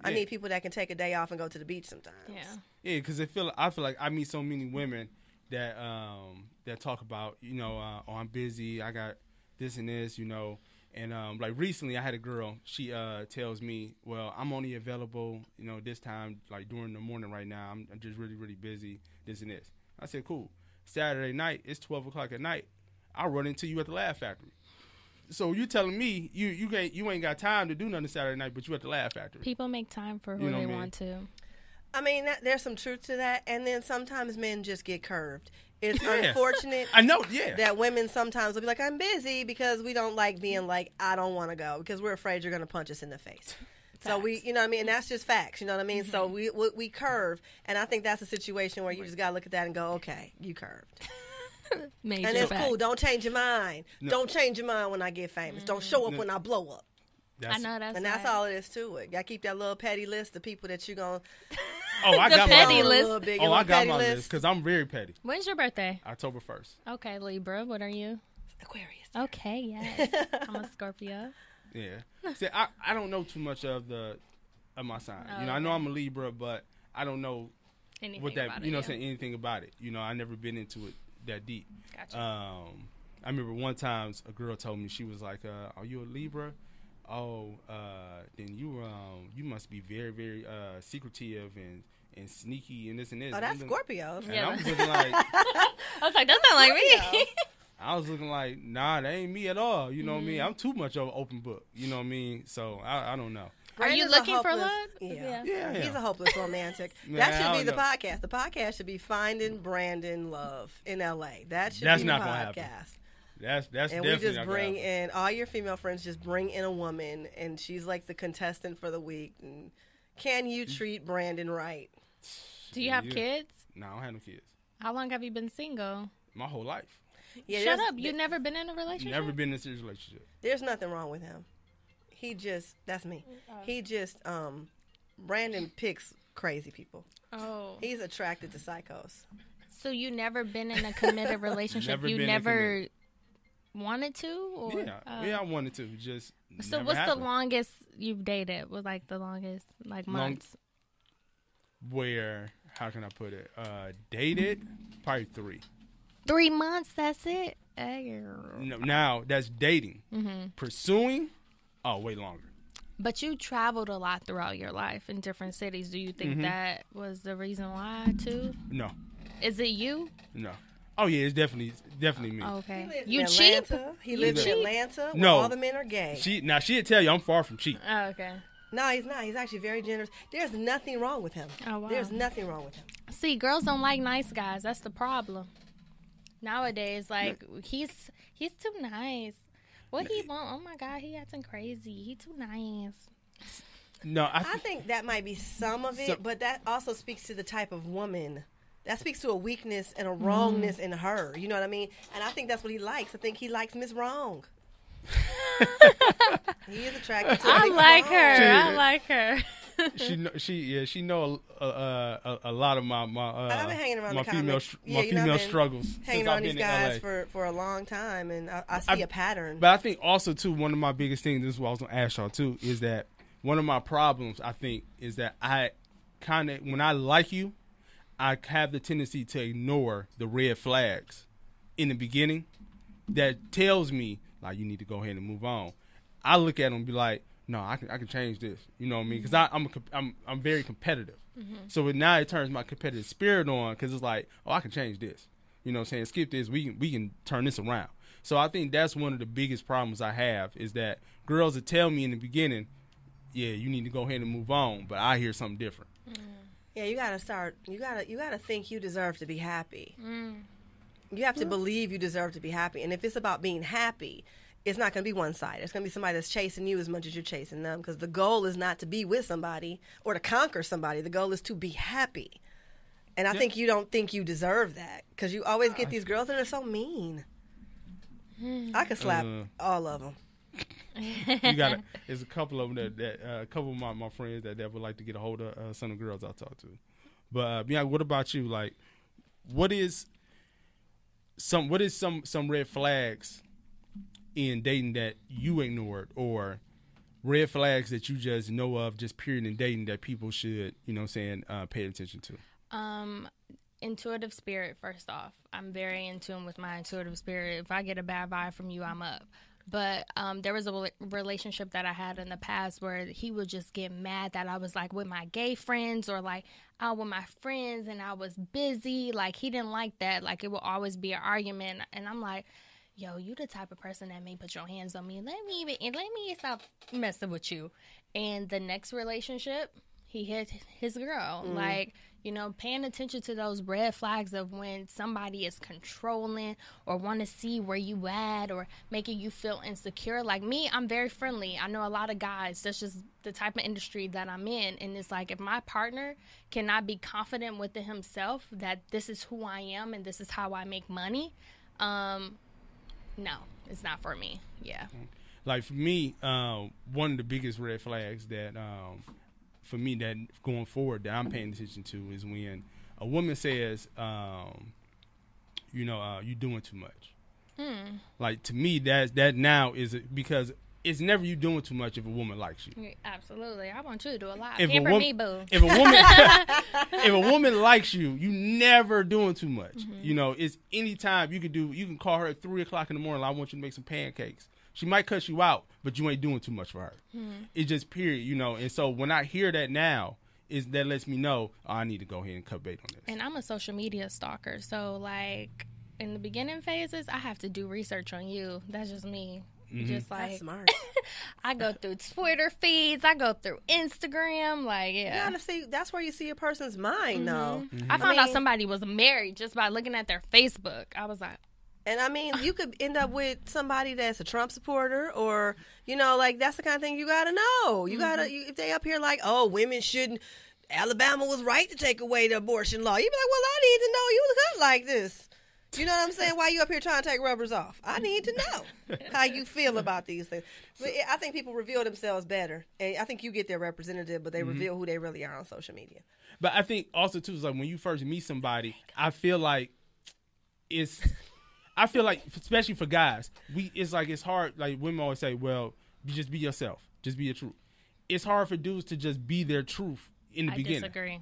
I Yeah. need people that can take a day off and go to the beach sometimes. Yeah. Yeah, because I feel I feel like I meet so many women that um that talk about you know uh, oh I'm busy I got this and this you know and um like recently I had a girl she uh tells me well I'm only available you know this time like during the morning right now I'm, I'm just really really busy this and this I said cool Saturday night it's twelve o'clock at night I'll run into you at the Laugh Factory so you telling me you you ain't you ain't got time to do nothing Saturday night, but you at the Laugh Factory. People make time for who You know they I mean? want to. I mean, that, there's some truth to that, and then sometimes men just get curved. It's Yeah. unfortunate I know, yeah. that women sometimes will be like, "I'm busy," because we don't like being like, "I don't want to go," because we're afraid you're going to punch us in the face. So we, you know, what I mean, and that's just facts. You know what I mean? So mm-hmm. we, we we curve, and I think that's a situation where you just got to look at that and go, "Okay, you curved," Major and it's facts. cool. Don't change your mind. Don't change your mind when I get famous. Don't show up No. when I blow up. I know that's And that's right. all it is to it. Got to keep that little petty list of people that you're going to Oh, I got petty my list. little bit. Oh, your I got petty my list. list because I'm very petty. When's your birthday? October first. Okay, Libra. What are you? Aquarius. Okay, yes. I'm a Scorpio. Yeah. See, I, I don't know too much of the of my sign. Oh, you know, I know. I'm a Libra, but I don't know Anything what that about you know it, saying anything about it. You know, I never been into it that deep. Gotcha. Um, I remember one time a girl told me she was like, uh, "Are you a Libra?" Oh, uh, then you um you must be very very uh secretive and and sneaky and this and this. Oh, that's And- Scorpio. And Yeah. I was looking like I was like, that's not like me. I was looking like, nah, that ain't me at all. You know what I Mm-hmm. mean? I'm too much of an open book. You know what I mean? So I, I don't know. Are you Brandan's a looking for love? Yeah. Yeah. Yeah, yeah. He's a hopeless romantic. Man, that I should be the know. podcast. The podcast should be Finding Brandan Love in LA. That should That's be not the gonna podcast. Happen. That's that's And we just bring in all your female friends. Just bring in a woman, and she's like the contestant for the week. And can you treat Brandan right? Do you have Yeah. kids? No, I don't have no kids. How long have you been single? My whole life. Yeah, Shut up. You've never been in a relationship? Never been in a serious relationship. There's nothing wrong with him. He just that's me. He just um Brandan picks crazy people. Oh. He's attracted to psychos. So you never been in a committed relationship? Never you been in a never wanted to? Or, Yeah, oh. yeah, I wanted to. Just So what's happened. the longest you've dated? Was like the longest, like Long- months? Where? How can I put it? Uh, dated probably three. Three months. That's it. No, now that's dating. Mm-hmm. Pursuing. Oh, way longer. But you traveled a lot throughout your life in different cities. Do you think Mm-hmm. that was the reason why too? No, Is it you? no. Oh yeah, it's definitely definitely me. Oh, he Okay. lives You in cheat? Atlanta. He You lives in cheat? Atlanta where No. all the men are gay. She now she'd tell you I'm far from cheap. Oh, okay. no, he's not. He's actually very generous. There's nothing wrong with him. Oh, wow. There's nothing wrong with him. See, girls don't like nice guys. That's the problem. Nowadays, like he's he's too nice. What he want? Oh my god, he acting crazy. He too nice. No, I, I think that might be some of it, So- but that also speaks to the type of woman. That speaks to a weakness and a Mm-hmm. wrongness in her. You know what I mean? And I think that's what he likes. I think he likes Miss Wrong. he is attracted to. I Miss like Wrong. her. I like her. she know, she yeah she know a, a, a, a lot of my my uh, I've been hanging around my the female comics. str- Yeah, my you know, female been struggles Hanging since on I've these been in guys LA. for, for a long time, and I, I see I've- a pattern. But I think also too one of my biggest things. This is what I was gonna ask y'all too is that one of my problems I think is that I kind of when I like you, I have the tendency to ignore the red flags in the beginning that tells me like you need to go ahead and move on. I look at them and be like, no, I can I can change this. You know what I mean? Because I'm a, I'm I'm very competitive. Mm-hmm. So it, now it turns my competitive spirit on because it's like, oh, I can change this. You know what I'm saying? Skip this. We can we can turn this around. So I think that's one of the biggest problems I have is that girls that tell me in the beginning, yeah, you need to go ahead and move on, but I hear something different. Mm-hmm. Yeah, you gotta start. You gotta you gotta think you deserve to be happy. Mm. You have to believe you deserve to be happy. And if it's about being happy, it's not gonna be one side. It's gonna be somebody that's chasing you as much as you're chasing them. Because the goal is not to be with somebody or to conquer somebody. The goal is to be happy. And I Yeah. think you don't think you deserve that because you always get these girls that are so mean. I could slap Uh. all of them. You got there's a couple of them that, that uh, a couple of my, my friends that, that would like to get a hold of uh, some of the girls I talk to. But uh, yeah, what about you? Like, what is some what is some some red flags in dating that you ignored or red flags that you just know of just period in dating that people should you know I'm saying uh, pay attention to Um, intuitive spirit. First off, I'm very in tune with my intuitive spirit. If I get a bad vibe from you, I'm up. But um, there was a relationship that I had in the past where he would just get mad that I was like with my gay friends or like out with my friends and I was busy. Like he didn't like that. Like it would always be an argument, and I'm like, yo, you the type of person that may put your hands on me. Let me even and let me stop messing with you. And the next relationship, he hit his girl. Mm. Like, you know, paying attention to those red flags of when somebody is controlling or want to see where you at or making you feel insecure. Like me, I'm very friendly. I know a lot of guys. That's just the type of industry that I'm in. And it's like if my partner cannot be confident within himself that this is who I am and this is how I make money, um, no, it's not for me. Yeah. like for me, um, one of the biggest red flags that um, for me that going forward that I'm paying attention to is when a woman says, um, you know, uh, you doing too much. Like to me, that that now is because it's never you doing too much if a woman likes you. Absolutely. I want you to do a lot. If a, Pamper wom- me, boo. if a woman if a woman likes you, you never doing too much. You know, it's anytime you can do. You can call her at three o'clock in the morning. I want you to make some pancakes. She might cuss you out, but you ain't doing too much for her. Hmm. It's just period. You know, and so when I hear that now, is that lets me know oh, I need to go ahead and cut bait on this. And I'm a social media stalker. So, like, in the beginning phases, I have to do research on you. That's just me. Mm-hmm. Just That's like, smart. I go through Twitter feeds, I go through Instagram. Like, You yeah. gotta see. That's where you see a person's mind, though. Mm-hmm. Mm-hmm. I found out mean- somebody was married just by looking at their Facebook. I was like, And I mean, you could end up with somebody that's a Trump supporter, or you know, like that's the kind of thing you gotta know. You gotta mm-hmm. you, if they up here like, oh, women shouldn't. Alabama was right to take away the abortion law. You'd be like, well, I need to know you look like this. You know what I'm saying? Why you up here trying to take rubbers off? I need to know how you feel about these things. But I think people reveal themselves better, and I think you get their representative, but they mm-hmm. reveal who they really are on social media. But I think also too is like when you first meet somebody, oh I feel like it's I feel like especially for guys, we it's like it's hard like women always say, Well, just be yourself. Just be your truth. It's hard for dudes to just be their truth in the I beginning. disagree.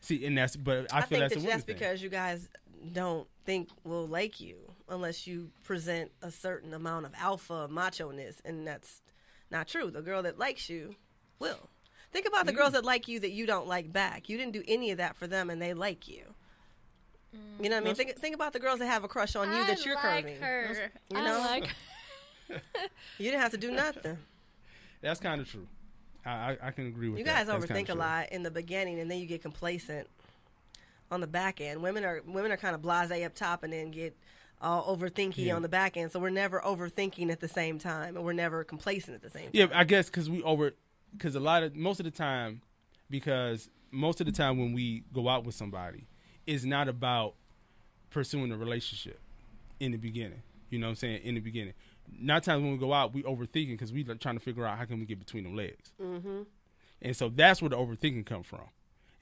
See, and that's but I, I, feel think that's a that woman that's because you guys don't think will like you unless you present a certain amount of alpha macho ness, and that's not true. The girl that likes you will. Think about the Mm. girls that like you that you don't like back. You didn't do any of that for them, and they like you. You know what I mean? Mm. Think, think about the girls that have a crush on you that you're like curving. her. You I know? like You didn't have to do nothing. That's kind of true. I, I I can agree with You that. guys That's overthink a true. lot in the beginning, and then you get complacent on the back end. Women are women are kind of blasé up top, and then get all overthinky Yeah. on the back end. So we're never overthinking at the same time, and we're never complacent at the same time. Yeah, I guess because we over because a lot of most of the time because most of the time when we go out with somebody, it's not about pursuing a relationship in the beginning. You know what I'm saying? In the beginning, not times when we go out, we overthinking because we like trying to figure out how can we get between them legs. Mm-hmm. And so that's where the overthinking comes from.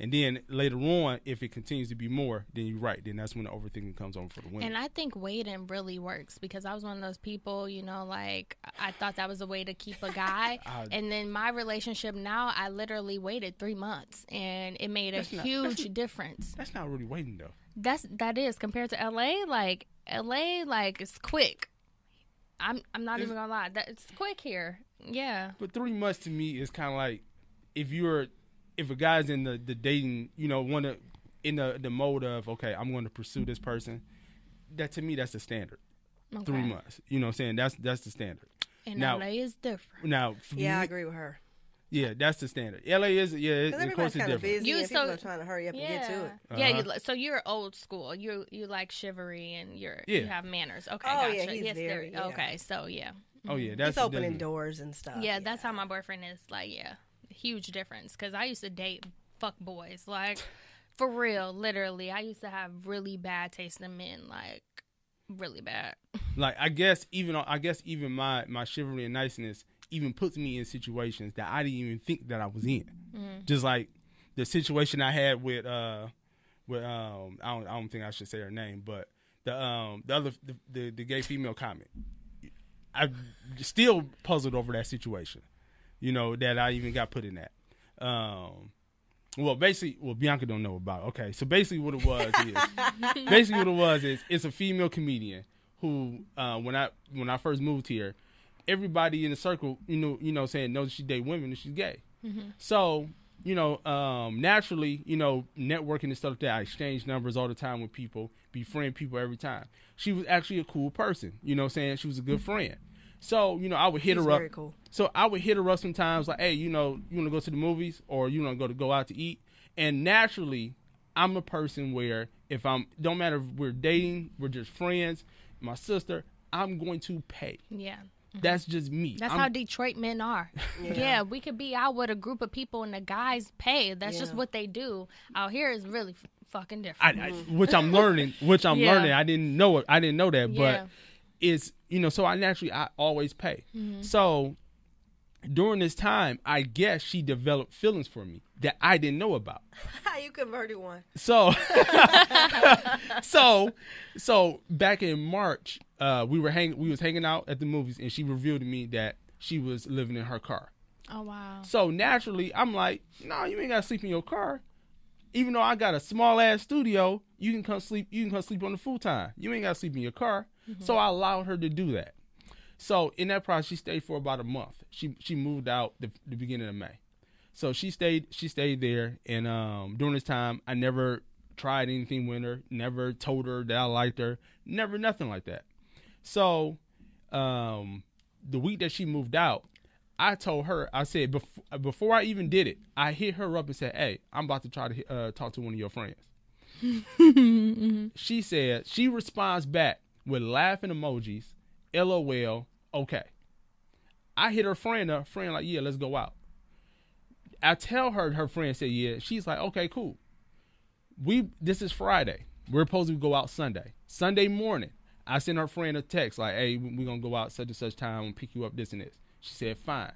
And then later on, if it continues to be more, then you're right. Then that's when the overthinking comes on for the women. And I think waiting really works because I was one of those people, you know, like I thought that was a way to keep a guy. I- and then my relationship now, I literally waited three months and it made a That's not- huge difference. that's not really waiting though. That's that is compared to LA, like LA, like it's quick. I'm I'm not even gonna lie, that it's quick here. Yeah. But three months to me is kind of like if you're if a guy's in the the dating, you know, want to in the the mode of okay, I'm going to pursue this person. That to me, that's the standard. Three months. You know what I'm saying? That's that's the standard. And Now- LA is different. Now, for Yeah, I agree with her. yeah, that's the standard. LA is yeah, it, of course it's different. busy, You and so- people are trying to hurry up and get to it. Yeah, Uh-huh. you, so you're old school. You you like chivalry and you're Yeah. you have manners. Okay, Oh, gotcha. yeah, he's yes, there- very- yeah. okay. So yeah, Oh yeah, that's He's opening doors and stuff. yeah, that's how my boyfriend is. Like, yeah, huge difference. Because I used to date fuck boys, like for real, literally. I used to have really bad taste in men, like really bad. like I guess even I guess even my my chivalry and niceness even puts me in situations that I didn't even think that I was in. Just like the situation I had with uh with um I don't I don't think I should say her name, but the um the other the the, the gay female comment. I'm still puzzled over that situation. You know that I even got put in that. Um, well, basically, well, Bianca don't know about. it. Okay, so basically, what it was is basically what it was is it's a female comedian who uh, when I when I first moved here, everybody in the circle, you know, you know, saying knows she date women and she's gay. So you know, um, naturally, you know, networking and stuff like that. I exchange numbers all the time with people, befriend people every time. She was actually a cool person. You know, saying she was a good friend. So you know, I would hit He's her up. very cool. So I would hit her up sometimes, like, hey, you know, you want to go to the movies or you want to go to go out to eat. And naturally, I'm a person where if I'm don't matter if we're dating, we're just friends, my sister, I'm going to pay. Yeah. Mm-hmm. That's just me. That's I'm- how Detroit men are. Yeah. we could be out with a group of people and the guys pay. That's just what they do. Out here is really f- fucking different. I, which I'm learning, which I'm Yeah. learning. I didn't know it. I didn't know that, Yeah. but it's you know. So I naturally I always pay. Mm-hmm. So during this time, I guess she developed feelings for me that I didn't know about. How you converted one? So, so, so back in March, uh, we were hanging. We was hanging out at the movies, and she revealed to me that she was living in her car. oh wow. So naturally, I'm like, no, you ain't gotta sleep in your car. Even though I got a small ass studio, you can come sleep. You can come sleep on the full time. You ain't gotta sleep in your car. So I allowed her to do that. So in that process, she stayed for about a month. She she moved out the, the beginning of May. So she stayed she stayed there, and um, during this time, I never tried anything with her. Never told her that I liked her. Never nothing like that. So um, the week that she moved out, I told her, I said before before I even did it, I hit her up and said, "Hey, I'm about to try to uh, talk to one of your friends." She said she responds back with laughing emojis, LOL, okay. I hit her friend up, friend like, yeah, let's go out. I tell her her friend said yeah. She's like, okay, cool. We this is Friday. We're supposed to go out Sunday. Sunday morning, I send her friend a text like, hey, we're gonna go out such and such time and pick you up this and this. She said, fine.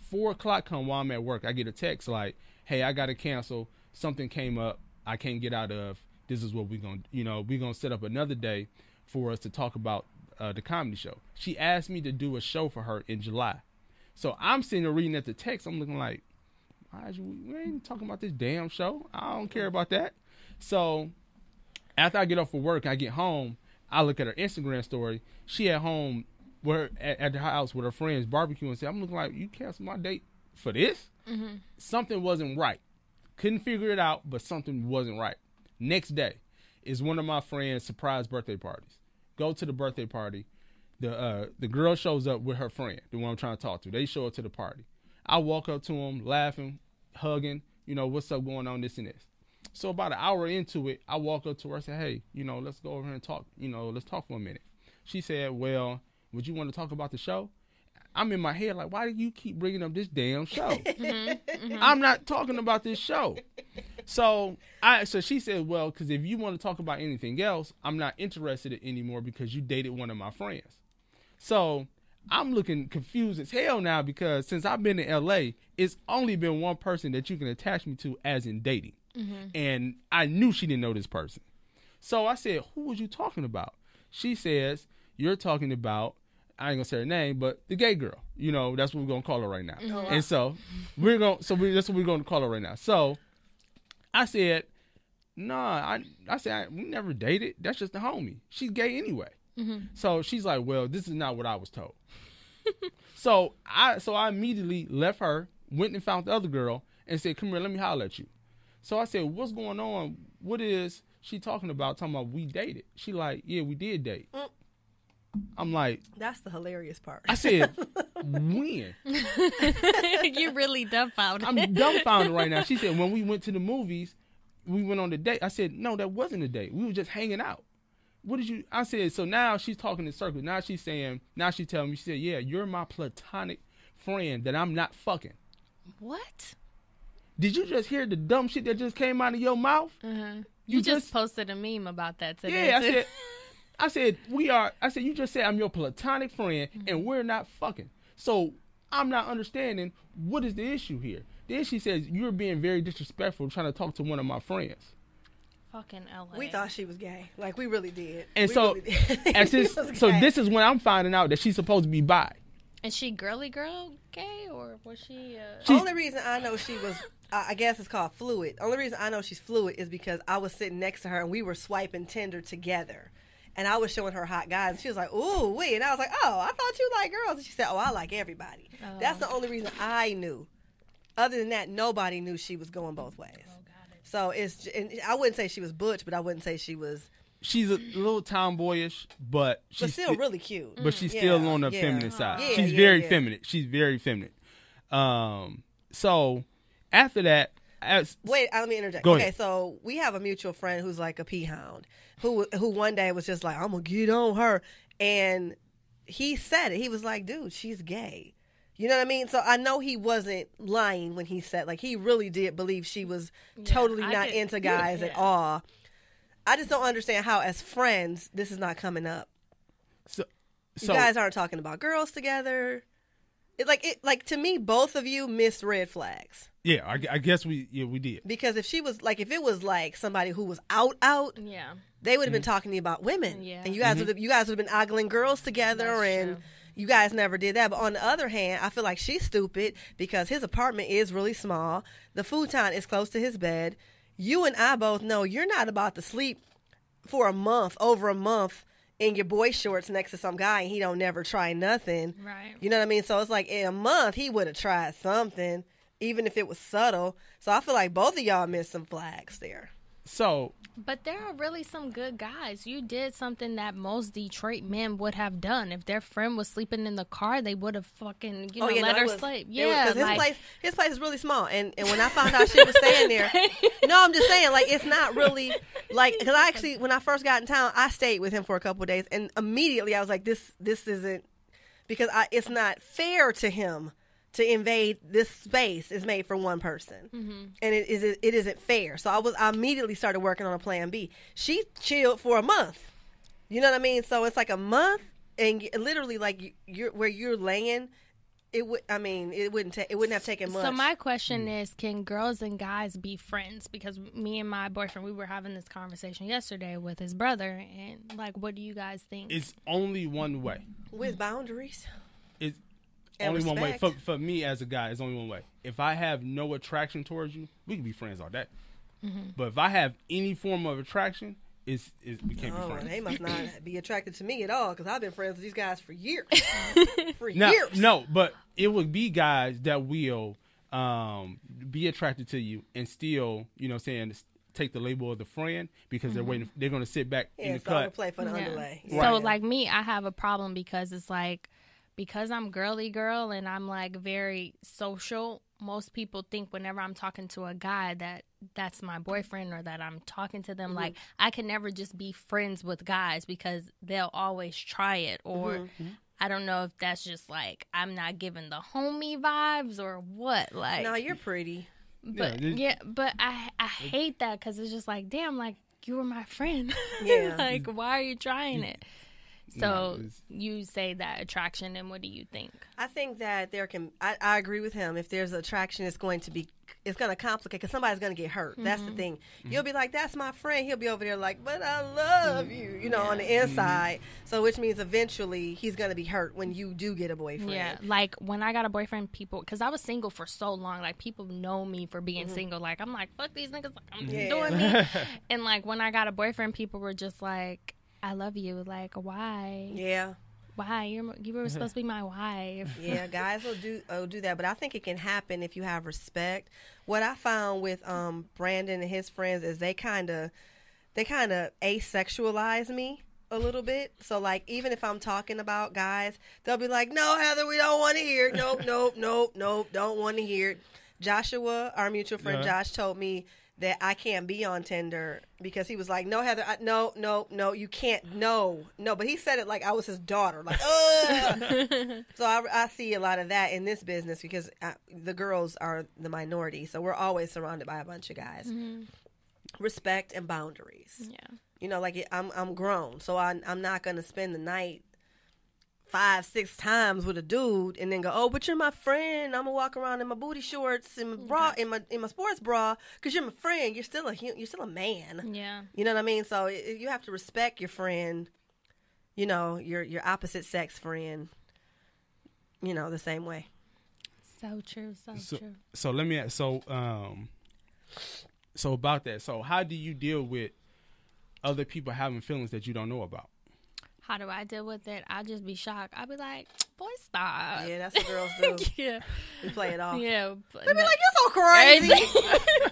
Four o'clock come while I'm at work. I get a text like, hey, I gotta cancel. Something came up. I can't get out of. This is what we're gonna, you know, we're gonna set up another day for us to talk about uh, the comedy show. She asked me to do a show for her in July. So I'm sitting there reading at the text. I'm looking like, why is you, we ain't talking about this damn show. I don't care about that. So after I get off of work, I get home. I look at her Instagram story. She at home, where at, at the house with her friends barbecue and say, "I'm looking like you canceled my date for this." Something wasn't right. Couldn't figure it out, but something wasn't right. Next day is one of my friends' surprise birthday parties. Go to the birthday party. The uh, the girl shows up with her friend, the one I'm trying to talk to. They show up to the party. I walk up to them, laughing, hugging. You know what's up going on, this and this. So about an hour into it, I walk up to her and say, "Hey, you know, let's go over here and talk. You know, let's talk for a minute." She said, "Well, would you want to talk about the show?" I'm in my head like, "Why do you keep bringing up this damn show?" Mm-hmm, mm-hmm. I'm not talking about this show. So I so she said, "Well, because if you want to talk about anything else, I'm not interested in anymore because you dated one of my friends." So I'm looking confused as hell now because since I've been in LA, it's only been one person that you can attach me to as in dating. Mm-hmm. And I knew she didn't know this person. So I said, Who was you talking about? She says, You're talking about, I ain't gonna say her name, but the gay girl. You know, that's what we're gonna call her right now. Mm-hmm. And so we're gonna, so we, that's what we're gonna call her right now. So I said, Nah, I, I said, I, we never dated. That's just a homie. She's gay anyway. Mm-hmm. So she's like, Well, this is not what I was told. so I so I immediately left her, went and found the other girl, and said, Come here, let me holler at you. So I said, What's going on? What is she talking about? Talking about we dated. She like, Yeah, we did date. Mm-hmm. I'm like, That's the hilarious part. I said, when? you really dumbfounded. I'm dumbfounded right now. She said, when we went to the movies, we went on the date. I said, no, that wasn't a date. We were just hanging out. What did you? I said, so now she's talking in circles. Now she's saying, now she's telling me, she said, yeah, you're my platonic friend that I'm not fucking. what? Did you just hear the dumb shit that just came out of your mouth? Uh-huh. You, You just, just- posted a meme about that today. Yeah, I said, I said we are. I said you just said I'm your platonic friend, and we're not fucking. So I'm not understanding what is the issue here. Then she says you're being very disrespectful, trying to talk to one of my friends. fucking LA. we thought she was gay. Like we really did. And We so, really did. as She so this is when I'm finding out that she's supposed to be bi. Is she girly girl gay or was she? Uh, She- Only reason I know she was, I I guess it's called fluid. Only reason I know she's fluid is because I was sitting next to her and we were swiping Tinder together. And I was showing her hot guys. And she was like, ooh, wait. And I was like, oh, I thought you like girls. And she said, oh, I like everybody. That's the only reason I knew other than that, nobody knew she was going both ways. So it's and I wouldn't say she was butch, but I wouldn't say she was, She's a little tomboyish, but she's but still sti- really cute. but she's Yeah, still on the yeah. feminine side. Yeah, she's yeah, very yeah. feminine. She's very feminine. Um, so after that, as Wait, uh, let me interject. Go okay, ahead. so we have a mutual friend who's like a pea hound, who who one day was just like, "I'm gonna get on her," and he said it. He was like, "Dude, she's gay." You know what I mean? So I know he wasn't lying when he said like he really did believe she was totally I not get- into guys at all. I just don't understand how, as friends, this is not coming up. so, You guys aren't talking about girls together. It, like it, like to me, both of you missed red flags. Yeah, I, I guess we yeah we did. Because if she was like, if it was like somebody who was out, out, Yeah. they would have been mm-hmm. talking to you about women. Yeah. And you guys mm-hmm. would have, you guys would have been ogling girls together, That's and true. you guys never did that. But on the other hand, I feel like she's stupid because his apartment is really small. The futon is close to his bed. You and I both know you're not about to sleep for a month, over a month, in your boy shorts next to some guy, and he don't never try nothing. Right. You know what I mean? So it's like in a month he would have tried something, even if it was subtle. So I feel like both of y'all missed some flags there. So But there are really some good guys. You did something that most Detroit men would have done. If their friend was sleeping in the car, they would have fucking you oh, know let Oh, no, her was- sleep. Yeah, was- Yeah, 'cause his like, place his place is really small, and and when I found out she was staying there, no, I'm just saying like it's not really like because I actually when I first got in town, I stayed with him for a couple of days, and immediately I was like, this this isn't because I it's not fair to him to invade this space is made for one person, mm-hmm. and it is it isn't fair. So I was I immediately started working on a plan B. She chilled for a month. You know what I mean? So it's like a month, and literally like you- you're where you're laying. It would. I mean, it wouldn't. take it wouldn't have taken much. So my question mm. is, can girls and guys be friends? Because me and my boyfriend, we were having this conversation yesterday with his brother, and like, what do you guys think? it's only one way. with boundaries. It's And only one way for for me as a guy. is only one way. If I have no attraction towards you, we can be friends all day. Mm-hmm. But if I have any form of attraction, it's, it's we can't Oh, be friends. they must not be attracted to me at all because I've been friends with these guys for years. for No, years. no, but it would be guys that will um, be attracted to you and still, you know, what I'm saying take the label of the friend because they're waiting. They're going to sit back in Yeah, the so gonna cut. play for the Yeah. underlay. So like me, I have a problem because it's like because I'm girly girl and I'm like very social. Most people think whenever I'm talking to a guy that that's my boyfriend or that I'm talking to them mm-hmm. like I can never just be friends with guys because they'll always try it or mm-hmm. I don't know if that's just like I'm not giving the homie vibes or what like no, you're pretty. but Yeah, yeah, but I I hate that because it's just like, damn, like you were my friend. Yeah. like why are you trying it? So No, you say that attraction, and what do you think? I think that there can. I, I agree with him. If there's attraction, it's going to be. It's going to complicate because somebody's going to get hurt. That's Mm-hmm. the thing. You'll be like, "That's my friend." He'll be over there like, "But I love you," you know, on the inside. So, which means eventually he's going to be hurt when you do get a boyfriend. Yeah, like when I got a boyfriend, people because I was single for so long, like people know me for being single. Like I'm like, fuck these niggas, like I'm Mm-hmm. Yeah. doing me. and like when I got a boyfriend, people were just like, I love you. Like why? Yeah. Why you're you were supposed to be my wife? Yeah, guys will do will do that, but I think it can happen if you have respect. What I found with um Brandan and his friends is they kind of they kind of asexualize me a little bit. So like even if I'm talking about guys, they'll be like, "No, Heather, we don't want to hear it. Nope, nope, nope, nope, don't want to hear it." Joshua, our mutual friend Yeah. Josh, told me that I can't be on Tinder because he was like, "No, Heather, I, no, no, no, you can't, no, no." But he said it like I was his daughter, like, "Ugh." So I, I see a lot of that in this business because I, the girls are the minority, so we're always surrounded by a bunch of guys. Mm-hmm. Respect and boundaries. Yeah. You know, like I'm I'm grown, so I, I'm not gonna spend the night five six times with a dude and then go, oh, but you're my friend. I'm gonna walk around in my booty shorts and my bra in my in my sports bra because you're my friend. You're still a you're still a man. Yeah. You know what I mean? So it, you have to respect your friend. You know your your opposite sex friend. You know the same way. So true. So, So, true. so let me ask. So, um, so about that. So, how do you deal with other people having feelings that you don't know about? How do I deal with it? I'll just be shocked. I'll be like, boy, stop. Yeah, that's what girls do. yeah, We play it off. yeah. they'll be like, "You're so crazy."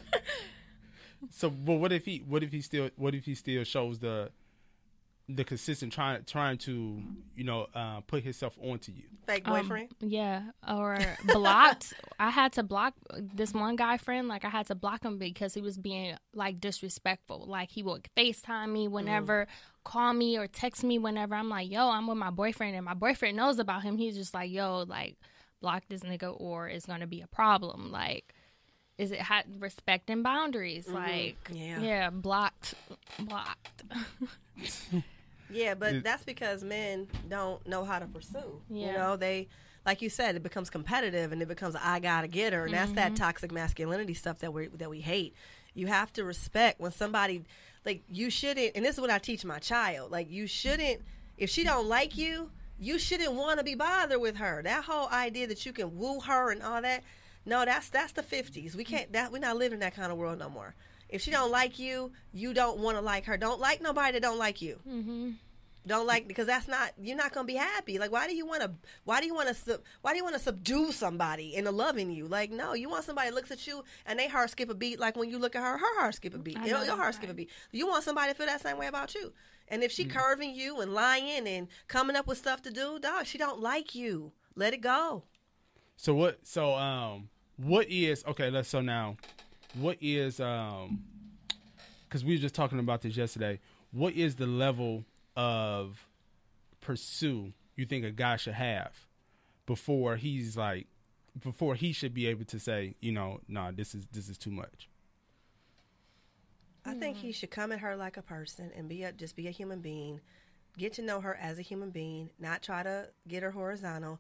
So, but what if he? What if he still? What if he still shows the the consistent trying trying to you know uh, put himself onto you? Fake Um, boyfriend. yeah, or blocked. I had to block this one guy friend. Like I had to block him because he was being like disrespectful. Like he would Facetime me whenever, call me or text me whenever. I'm like, yo, I'm with my boyfriend, and my boyfriend knows about him. He's just like, yo, like block this nigga, or it's gonna be a problem. Like. Is it ha- respect and boundaries? Mm-hmm. Like, Yeah. yeah, blocked, blocked. Yeah, but that's because men don't know how to pursue. You know, they like you said, it becomes competitive and it becomes I gotta get her, and that's that mm-hmm. toxic masculinity stuff that we that we hate. You have to respect when somebody like you shouldn't, and this is what I teach my child. Like you shouldn't, if she don't like you, you shouldn't want to be bothered with her. That whole idea that you can woo her and all that, no, that's that's the fifties. We can't that we're not living in that kind of world no more. If she don't like you, you don't want to like her. Don't like nobody that don't like you. Mm-hmm. Don't like because that's not you're not gonna be happy. Like why do you want to why do you want to sub, why do you want to subdue somebody into loving you? Like no you want somebody that looks at you and they heart skip a beat like when you look at her her heart skip a beat. I your, know your heart that's skip a beat. You want somebody to feel that same way about you. And if she mm. curving you and lying and coming up with stuff to do dog she don't like you. Let it go So what? So um, what is okay? Let's so now, what is um, because we were just talking about this yesterday. What is the level of pursue you think a guy should have before he's like before he should be able to say, you know, nah, this is this is too much. I think he should come at her like a person and be a, just be a human being. Get to know her as a human being, not try to get her horizontal.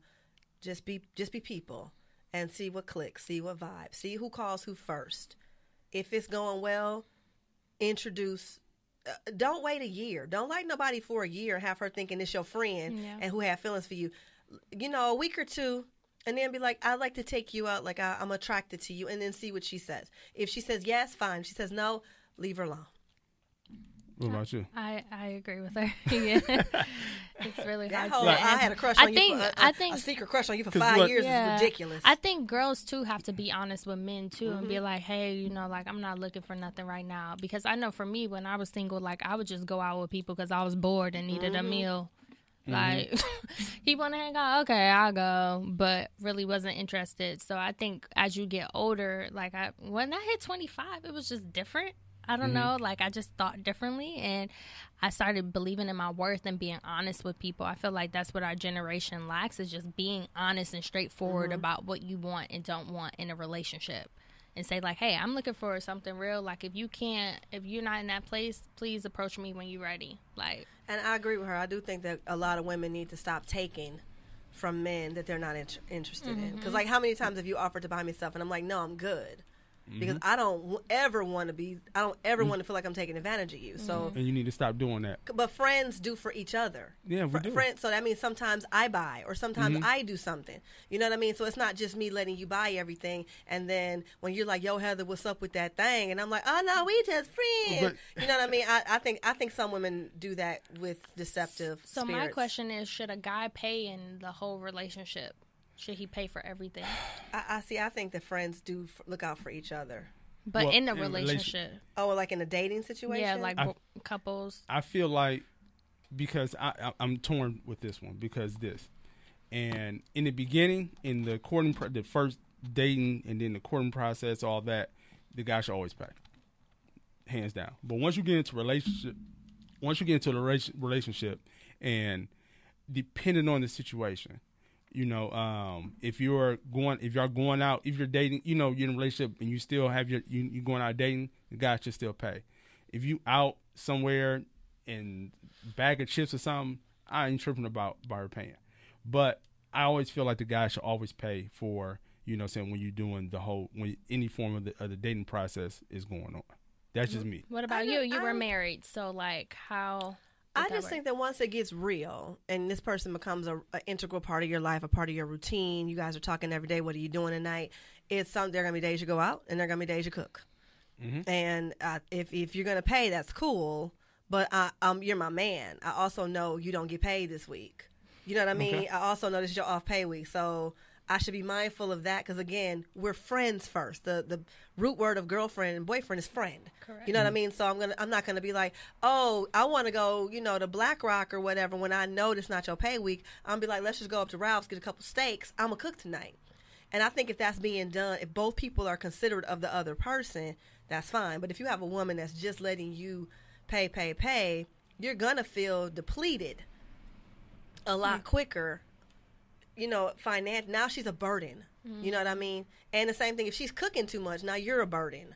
Just be just be people and see what clicks, see what vibes, see who calls who first. If it's going well, introduce. Uh, don't wait a year. Don't like nobody for a year and have her thinking it's your friend Yeah. and who have feelings for you. You know, a week or two, and then be like, "I'd like to take you out. Like I, I'm attracted to you," and then see what she says. If she says yes, fine. If she says no, leave her alone. What about you? I I agree with her. yeah, it's really That hard. whole to I had a crush I on think you. For, a, I a- think a secret crush on you for five what- years yeah. is ridiculous. I think girls too have to be honest with men too and Mm-hmm. be like, hey, you know, like I'm not looking for nothing right now because I know for me when I was single, like I would just go out with people because I was bored and needed Mm-hmm. a meal. Like he want to hang out, okay, I'll go, but really wasn't interested. So I think as you get older, like I when I hit 25, it was just different. I don't mm-hmm. know, like I just thought differently and I started believing in my worth and being honest with people. I feel like that's what our generation lacks is just being honest and straightforward mm-hmm. about what you want and don't want in a relationship. And say like, "Hey, I'm looking for something real. Like if you can't if you're not in that place, please approach me when you're ready." Like and I agree with her. I do think that a lot of women need to stop taking from men that they're not int- interested mm-hmm. in. Because like, how many times have you offered to buy me stuff and I'm like, no, I'm good. Because mm-hmm. I don't ever want to be. I don't ever mm. want to feel like I'm taking advantage of you. So mm-hmm. And you need to stop doing that. but friends do for each other. Yeah, we Fr- do. Friends, so that means sometimes I buy or sometimes mm-hmm. I do something. You know what I mean? So it's not just me letting you buy everything, and then when you're like, "Yo, Heather, what's up with that thing?" and I'm like, "Oh no, we just friends." But- you know what I mean? I, I think I think some women do that with deceptive. So my question is, should a guy pay in the whole relationship? Should he pay for everything? I, I see. I think that friends do f- look out for each other. But Well, in a in relation- relationship, Oh, like in a dating situation. yeah, like I- couples. I feel like because I, I I'm torn with this one because this, and in the beginning, in the courting, pro- the first dating, and then the courting process, all that, the guy should always pay, hands down. But once you get into relationship, once you get into the rela- relationship, and depending on the situation, you know, um, if you're going, if you're going out, if you're dating, you know, you're in a relationship and you still have your, you, you're going out dating, the guy should still pay. If you out somewhere and bag of chips or something, I ain't tripping about about her paying. But I always feel like the guy should always pay for, you know, saying when you're doing the whole, when any form of the, of the dating process is going on. That's just me. What about don't- you? You were married, so like how? I just work? think that once it gets real and this person becomes a, a integral part of your life, a part of your routine, you guys are talking every day. What are you doing tonight? It's some. There are gonna be days you go out, and there are gonna be days you cook. And uh, if if you're gonna pay, that's cool. But I, um, you're my man. I also know you don't get paid this week. You know what I mean? Okay. I also know this is your off pay week, so I should be mindful of that because again, we're friends first. The the root word of girlfriend and boyfriend is friend. Correct. You know what I mean? So I'm gonna I'm not gonna be like, oh, I want to go, you know, to Black Rock or whatever. When I know it's not your pay week, I'm gonna be like, let's just go up to Ralph's get a couple steaks. I'm gonna cook tonight. And I think if that's being done, if both people are considerate of the other person, that's fine. But if you have a woman that's just letting you pay, pay, pay, you're gonna feel depleted a lot mm. quicker. You know, finance. Now she's a burden. You know what I mean? And the same thing if she's cooking too much, now you're a burden,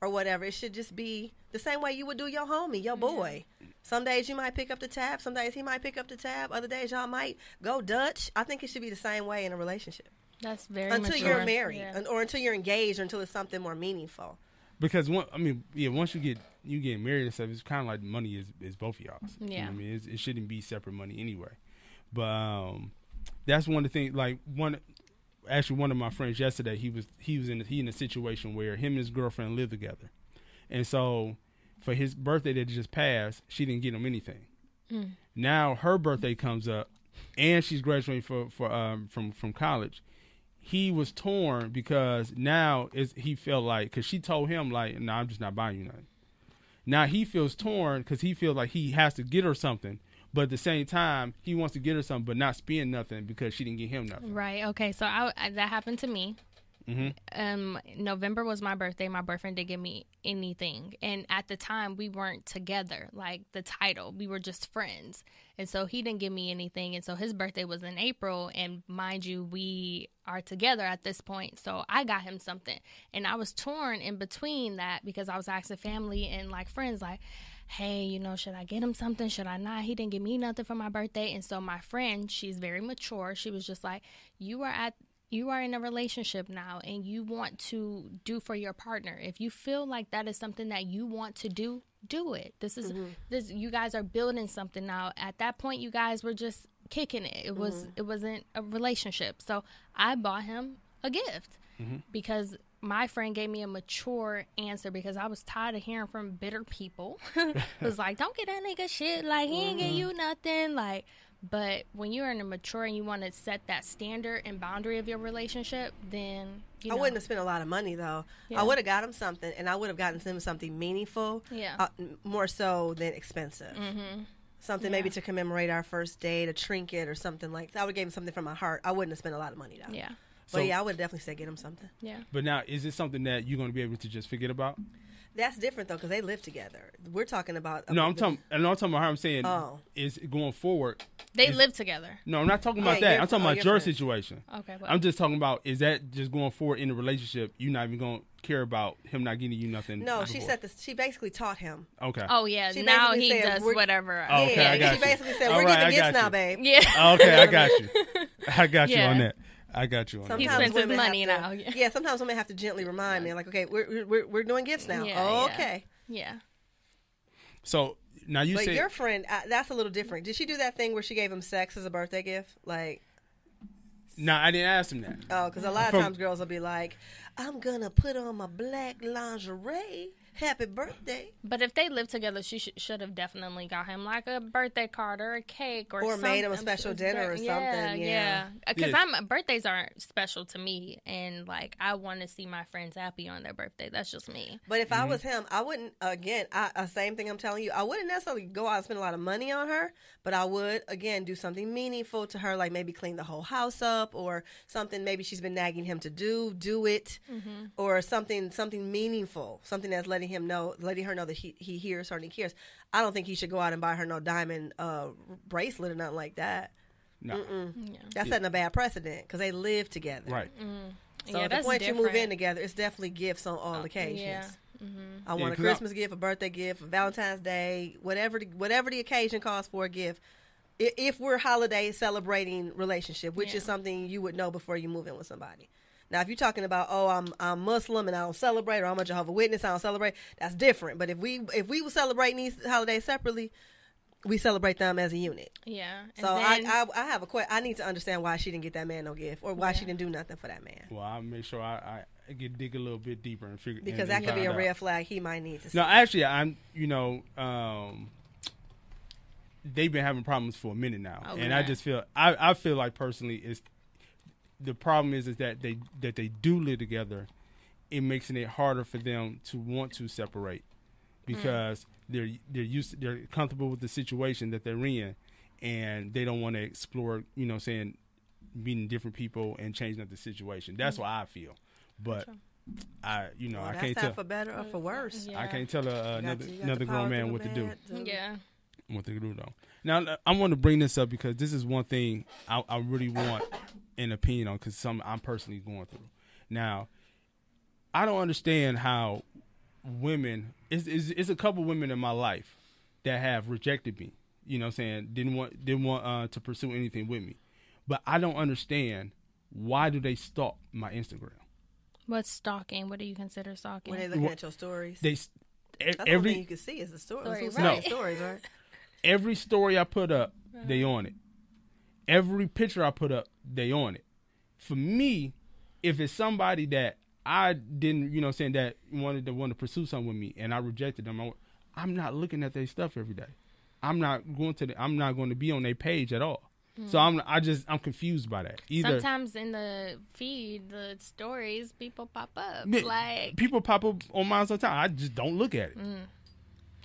or whatever. It should just be the same way you would do your homie, your boy. Some days you might pick up the tab. Some days he might pick up the tab. Other days y'all might go Dutch. I think it should be the same way in a relationship That's very until mature. you're married, Yeah. or until you're engaged, or until it's something more meaningful. because one, I mean, yeah, once you get you get married and stuff, it's kind of like money is is both of y'all's. You know Yeah. what I mean, it's, it shouldn't be separate money anyway. But um, that's one of the things. Like one, actually, one of my friends yesterday, he was he was in he in a situation where him and his girlfriend live together, and so for his birthday that just passed, she didn't get him anything. Now her birthday comes up, and she's graduating for for um from from college. He was torn because now is he felt like because she told him like, "No, I'm just not buying you nothing." Now he feels torn because he feels like he has to get her something, but at the same time he wants to get her something, but not spend nothing because she didn't get him nothing. Right. Okay. So I, I that happened to me. Mhm. Um, November was my birthday. My boyfriend didn't give me anything, and at the time we weren't together. Like the title, we were just friends, and so he didn't give me anything. And so his birthday was in April, and mind you, we are together at this point. So I got him something, and I was torn in between that because I was asking family and like friends, like, hey, you know, should I get him something? Should I not? He didn't give me nothing for my birthday. And so my friend, she's very mature. She was just like, you are at you are in a relationship now and you want to do for your partner. If you feel like that is something that you want to do, do it. This is mm-hmm. this you guys are building something now. At that point you guys were just kicking it. It was mm-hmm. it wasn't a relationship. So I bought him a gift mm-hmm. because my friend gave me a mature answer because I was tired of hearing from bitter people. it was like, don't get that nigga shit. Like, he ain't give you nothing. Like, but when you're in a mature and you want to set that standard and boundary of your relationship, then you I know, wouldn't have spent a lot of money though. Yeah. I would have got him something, and I would have gotten him something meaningful. Yeah. uh, more so than expensive. Mm-hmm. Something maybe to commemorate our first date, a trinket or something like. that. I would have gave him something from my heart. I wouldn't have spent a lot of money though. Yeah, But So- yeah, I would definitely say get him something. yeah. But now, is it something that you're going to be able to just forget about? That's different though because they live together. We're talking about. No, I'm talking. I'm not talking about how I'm saying Oh. is going forward. They Is- live together. No, I'm not talking about Yeah, that. I'm talking oh, about your friends. situation. Okay, but I'm just talking about is that just going forward in a relationship? You're not even going to care about him not getting you nothing. No, she said this. She basically taught him. Okay. oh yeah, She now basically he said, does we're- whatever. Oh, okay, yeah, I got she you. basically said, All "We're right, getting gifts now, babe." Yeah, Okay, I got you. I got you on that. I got you on Sometimes He that. spends his women money have to- now, yeah. Yeah. sometimes women have to gently remind me, like, okay, we're we're, we're doing gifts now. Yeah, oh, yeah. okay. yeah. So now you But say your friend, uh, that's a little different. Did she do that thing where she gave him sex as a birthday gift? Like, no, I didn't ask him that. oh, because a lot of From- times girls will be like, "I'm gonna put on my black lingerie. Happy birthday." But if they live together, she sh- should have definitely got him like a birthday card or a cake or Or made him a something. special dinner or Yeah, something, yeah. Yeah, because Yeah. I'm birthdays aren't special to me, and like I want to see my friends happy on their birthday. That's just me. But if I Mm-hmm. was him, I wouldn't. Again, I, uh, same thing I'm telling you. I wouldn't necessarily go out and spend a lot of money on her, but I would again do something meaningful to her, like maybe clean the whole house up or something. Maybe she's been nagging him to do, do it, Mm-hmm. or something, something meaningful, something that's letting him know, letting her know that he he hears her and he cares. I don't think he should go out and buy her no diamond uh, bracelet or nothing like that. No. Yeah, That's setting a bad precedent because they live together. Right. Mm-hmm. So yeah, at the that's point you move in together, it's definitely gifts on all uh, occasions. yeah. I want a 'cause I- Christmas gift, a birthday gift, a Valentine's Day, whatever the, whatever the occasion calls for a gift. If we're holiday celebrating relationship, which is something you would know before you move in with somebody. Now, if you're talking about, oh, I'm I'm Muslim and I don't celebrate, or I'm a Jehovah Witness, I don't celebrate, that's different. But if we if we were celebrating these holidays separately, we celebrate them as a unit. Yeah. And So then, I, I I have a question. I need to understand why she didn't get that man no gift, or why she didn't do nothing for that man, Well, I'll make sure I, I get dig a little bit deeper and figure because and- that and could be a find out. red flag he might need to see. No, actually, I'm. You know, um, they've been having problems for a minute now, and I just feel I, I feel like personally is the problem is is that they that they do live together, it makes it harder for them to want to separate because they're they're used they're comfortable with the situation that they're in, and they don't want to explore you know saying meeting different people and changing up the situation. That's what I feel, but I you know Well, I can't not tell for better or for worse. Yeah. I can't tell uh, another to- you got another grown man what to do man to- Yeah. what they do though. Now I want to bring this up because this is one thing I, I really want an opinion on because some I'm personally going through. Now, I don't understand how women. It's, it's, it's a couple women in my life that have rejected me. You know, what I'm saying didn't want didn't want uh, to pursue anything with me, but I don't understand why do they stalk my Instagram? What's stalking? What do you consider stalking? When they looking Well, at your stories, They s- that's the thing every you can see is the story. Story, right. no. stories, right? every story I put up, they on it. Every picture I put up, they on it. For me, if it's somebody that I didn't, you know, saying that wanted to want to pursue something with me, and I rejected them, I, I'm not looking at their stuff every day. I'm not going to. The, I'm not going to be on their page at all. So hmm. I'm. I just. I'm confused by that. Either Sometimes in the feed, the stories, people pop up. Like, people pop up on mine sometimes. I just don't look at it. Mm.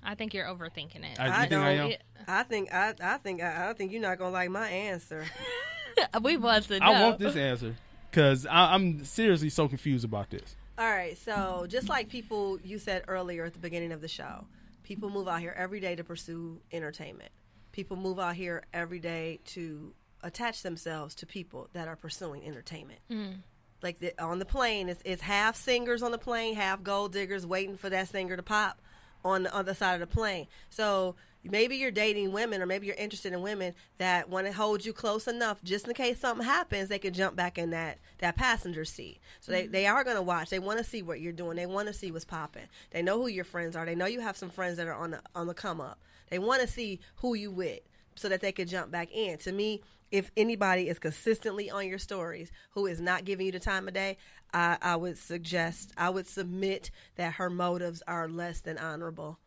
I think you're overthinking it. I- you I think I am? don't. I think I, I think I, I think you're not gonna like my answer. we want to know. I want this answer because I'm seriously so confused about this. All right, so just like people you said earlier at the beginning of the show, people move out here every day to pursue entertainment. People move out here every day to attach themselves to people that are pursuing entertainment. Mm. Like the, on the plane, it's, it's half singers on the plane, half gold diggers waiting for that singer to pop on the other side of the plane. So maybe you're dating women, or maybe you're interested in women that want to hold you close enough, just in case something happens, they can jump back in that that passenger seat. So they, they are going to watch. They want to see what you're doing. They want to see what's popping. They know who your friends are. They know you have some friends that are on the on the come up. They want to see who you with, so that they can jump back in. To me, if anybody is consistently on your stories who is not giving you the time of day, I, I would suggest, I would submit that her motives are less than honorable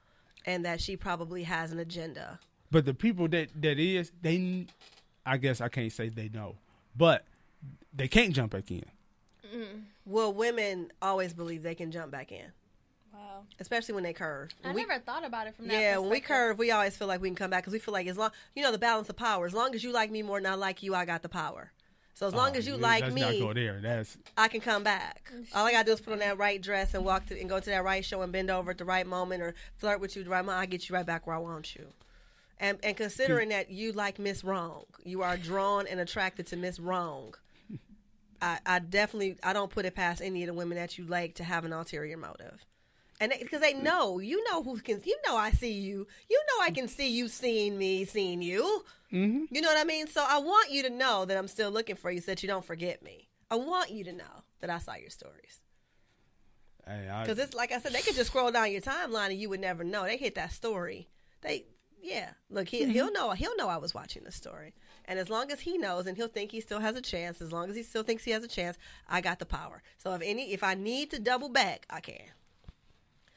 and that she probably has an agenda. But the people that that is, they, I guess I can't say they know, but they can't jump back in. Well, women always believe they can jump back in, Wow. especially when they curve. I we- never thought about it from that yeah, when we curve, we always feel like we can come back because we feel like as long, you know, the balance of power. As long as you like me more than I like you, I got the power. So as long Oh, as you let's like me, go there. That's I can come back. All I gotta do is put on that right dress and walk to and go to that right show and bend over at the right moment or flirt with you the right moment. I get you right back where I want you. And and considering that you like Miss Wrong, you are drawn and attracted to Miss Wrong. I, I definitely I don't put it past any of the women that you like to have an ulterior motive. And because they, know, you know who can, you know I see you, you know I can see you seeing me, seeing you. Mm-hmm. You know what I mean? So I want you to know that I'm still looking for you, so that you don't forget me. I want you to know that I saw your stories. hey, Because it's like I said, they could just scroll down your timeline and you would never know. They hit that story. They, yeah. Look, he, he'll know. He'll know I was watching the story. And as long as he knows, and he'll think he still has a chance. As long as he still thinks he has a chance, I got the power. So if any, if I need to double back, I can.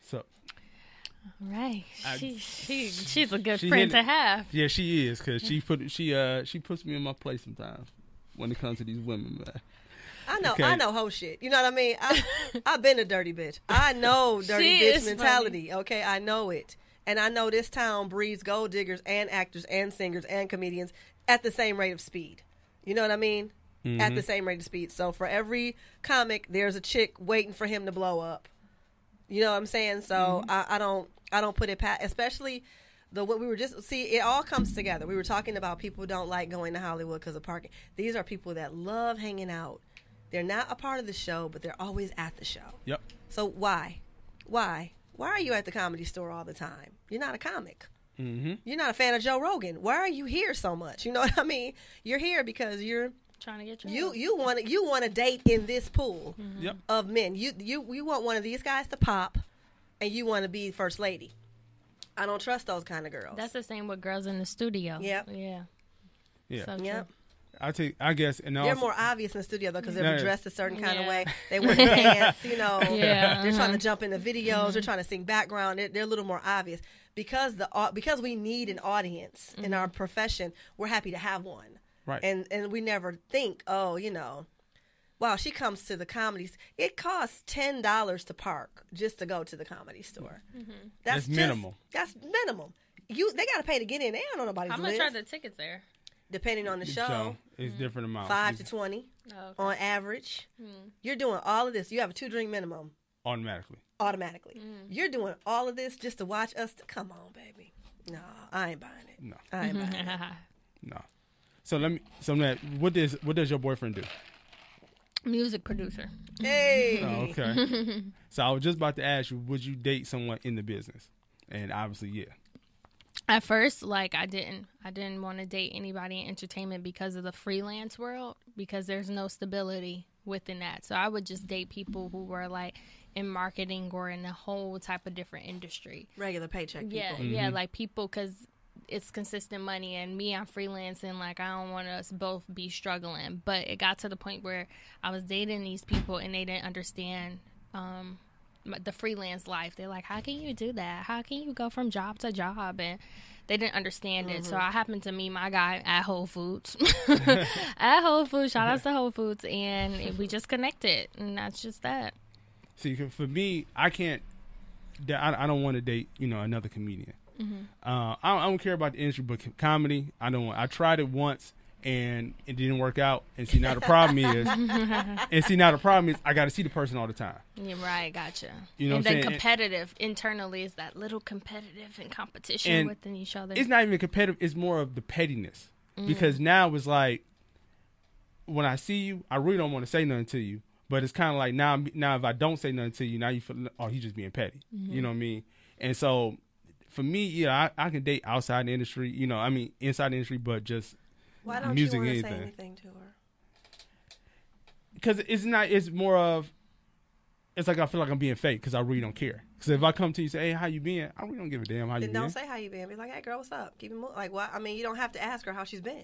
So Right. I- She, she, she's a good She friend to have. yeah, she is because she put she uh she puts me in my place sometimes when it comes to these women. Man. I know, Okay. I know whole shit. You know what I mean? I, I've been a dirty bitch. I know dirty bitch is mentality. Okay, I know it, and I know this town breeds gold diggers and actors and singers and comedians at the same rate of speed. You know what I mean? At the same rate of speed. So for every comic, there's a chick waiting for him to blow up. You know what I'm saying? So I, I don't, I don't put it past, especially. The what we were just see it all comes together. We were talking about people don't like going to Hollywood because of parking. These are people that love hanging out. They're not a part of the show, but they're always at the show. Yep. So why, why, why are you at the comedy store all the time? You're not a comic. Mm-hmm. You're not a fan of Joe Rogan. Why are you here so much? You know what I mean? You're here because you're Trying to get your you you want to you want to date in this pool mm-hmm. Yep. of men. You you you want one of these guys to pop, and you want to be first lady. I don't trust those kind of girls. That's the same with girls in the studio. Yep. Yeah. Yeah. So Yep. I take. I guess, and They're also, more obvious in the studio though because they're Yeah. dressed a certain kind of way. They wear pants, you know. Yeah, uh-huh. They're trying to uh-huh. jump in the videos. They're mm-hmm. trying to sing background. They're, they're a little more obvious because the because we need an audience in mm-hmm. our profession. We're happy to have one, Right. And and we never think, oh, you know, wow, she comes to the comedies. It costs ten dollars to park just to go to the comedy store. Mm-hmm. That's just- minimal. That's minimum. You they got to pay to get in. They don't know nobody's How much list. are the tickets there? depending on the the show, is mm-hmm. different amounts. five to twenty Oh, okay. on average. Hmm. You're doing all of this. You have a two drink minimum automatically. automatically. Hmm. You're doing all of this just to watch us. To, come on, baby. No, I ain't buying it. No, I ain't buying it. no. So let me. So that what does what does your boyfriend do? Music producer. Hey. Oh, okay. so I was just about to ask you, would you date someone in the business? And obviously, yeah. At first, like I didn't, I didn't want to date anybody in entertainment because of the freelance world because there's no stability within that. So I would just date people who were like in marketing or in a whole type of different industry. Regular paycheck people. Yeah, mm-hmm. yeah, like people because it's consistent money, and me, I'm freelancing. Like I don't want us both be struggling. But it got to the point where I was dating these people, and they didn't understand um, the freelance life. They're like, "How can you do that? How can you go from job to job?" And they didn't understand it. So I happened to meet my guy at Whole Foods. at Whole Foods, shout out to Whole Foods, and we just connected, and that's just that. see for me, I can't. I, I don't want to date, you know, another comedian. Uh, I, don't, I don't care about the industry, but comedy, I don't. I tried it once and it didn't work out. And see, now the problem is, and see, now the problem is, I got to see the person all the time. Yeah, right, gotcha. You know and what then saying? competitive internally is that little competitive and competition And within each other. It's not even competitive. It's more of the pettiness Mm. because now it's like when I see you, I really don't want to say nothing to you. But it's kind of like now, now if I don't say nothing to you, now you feel, oh, he's just being petty. Mm-hmm. You know what I mean? And so, for me, yeah, I, I can date outside the industry. You know, I mean inside the industry, but just Why don't Music, you want to say anything. to her? because it's not. It's more of. It's like I feel like I'm being fake because I really don't care. Because if I come to you and say, "Hey, how you been?" I really don't give a damn how you Then been. don't say how you been. Be like, hey, girl, what's up? Keep it mo- like what? I mean, you don't have to ask her how she's been.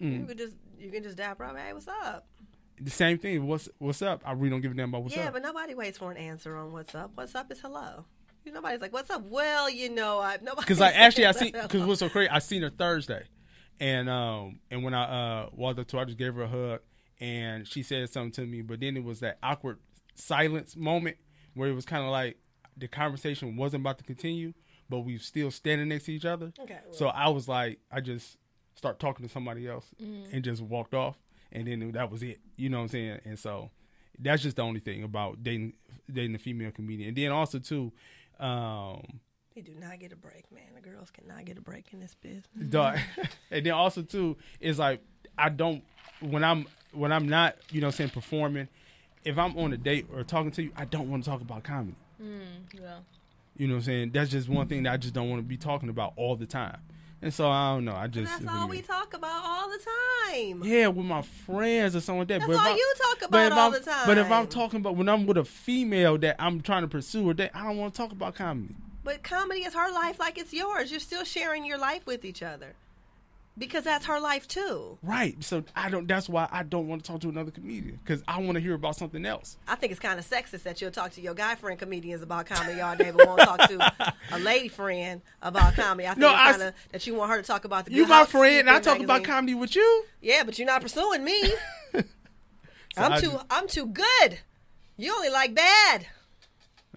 Mm. You can just you can just dap her up. Hey, what's up? the same thing. What's What's up? I really don't give a damn about what's yeah, up. Yeah, but nobody waits for an answer on what's up. What's up is hello. You nobody's like, what's up? Well, you know, I nobody. Because like actually, I see because what's so crazy, I seen her Thursday, and um and when I uh walked up to her, I just gave her a hug, and she said something to me, but then it was that awkward silence moment where it was kind of like the conversation wasn't about to continue, but we still standing next to each other. Okay, well. So I was like, I just start talking to somebody else and just walked off, and then that was it. You know what I'm saying? And so that's just the only thing about dating dating a female comedian, and then also too. Um, They do not get a break, man. The girls cannot get a break in this business. Dog. and then also too is like I don't when I'm when I'm not you know I'm saying performing if I'm on a date or talking to you I don't want to talk about comedy yeah. you know what I'm saying that's just one thing that I just don't want to be talking about all the time and so I don't know I And just that's all we talk about all the time. yeah with my friends or something like that That's but all I'm- you talk about all I'm- the time. but if I'm talking about when I'm with a female that I'm trying to pursue or that I don't want to talk about comedy But comedy is her life like it's yours. You're still sharing your life with each other. Because that's her life too. right so I don't that's why I don't want to talk to another comedian because I want to hear about something else I think it's kind of sexist that you'll talk to your guy friend comedians about comedy all day, but won't talk to a lady friend about comedy. I think No, it's I kind of that you want her to talk about the. you my friend and I talk about comedy with you Yeah, but you're not pursuing me. I'm I too. just- I'm too good. You only like bad.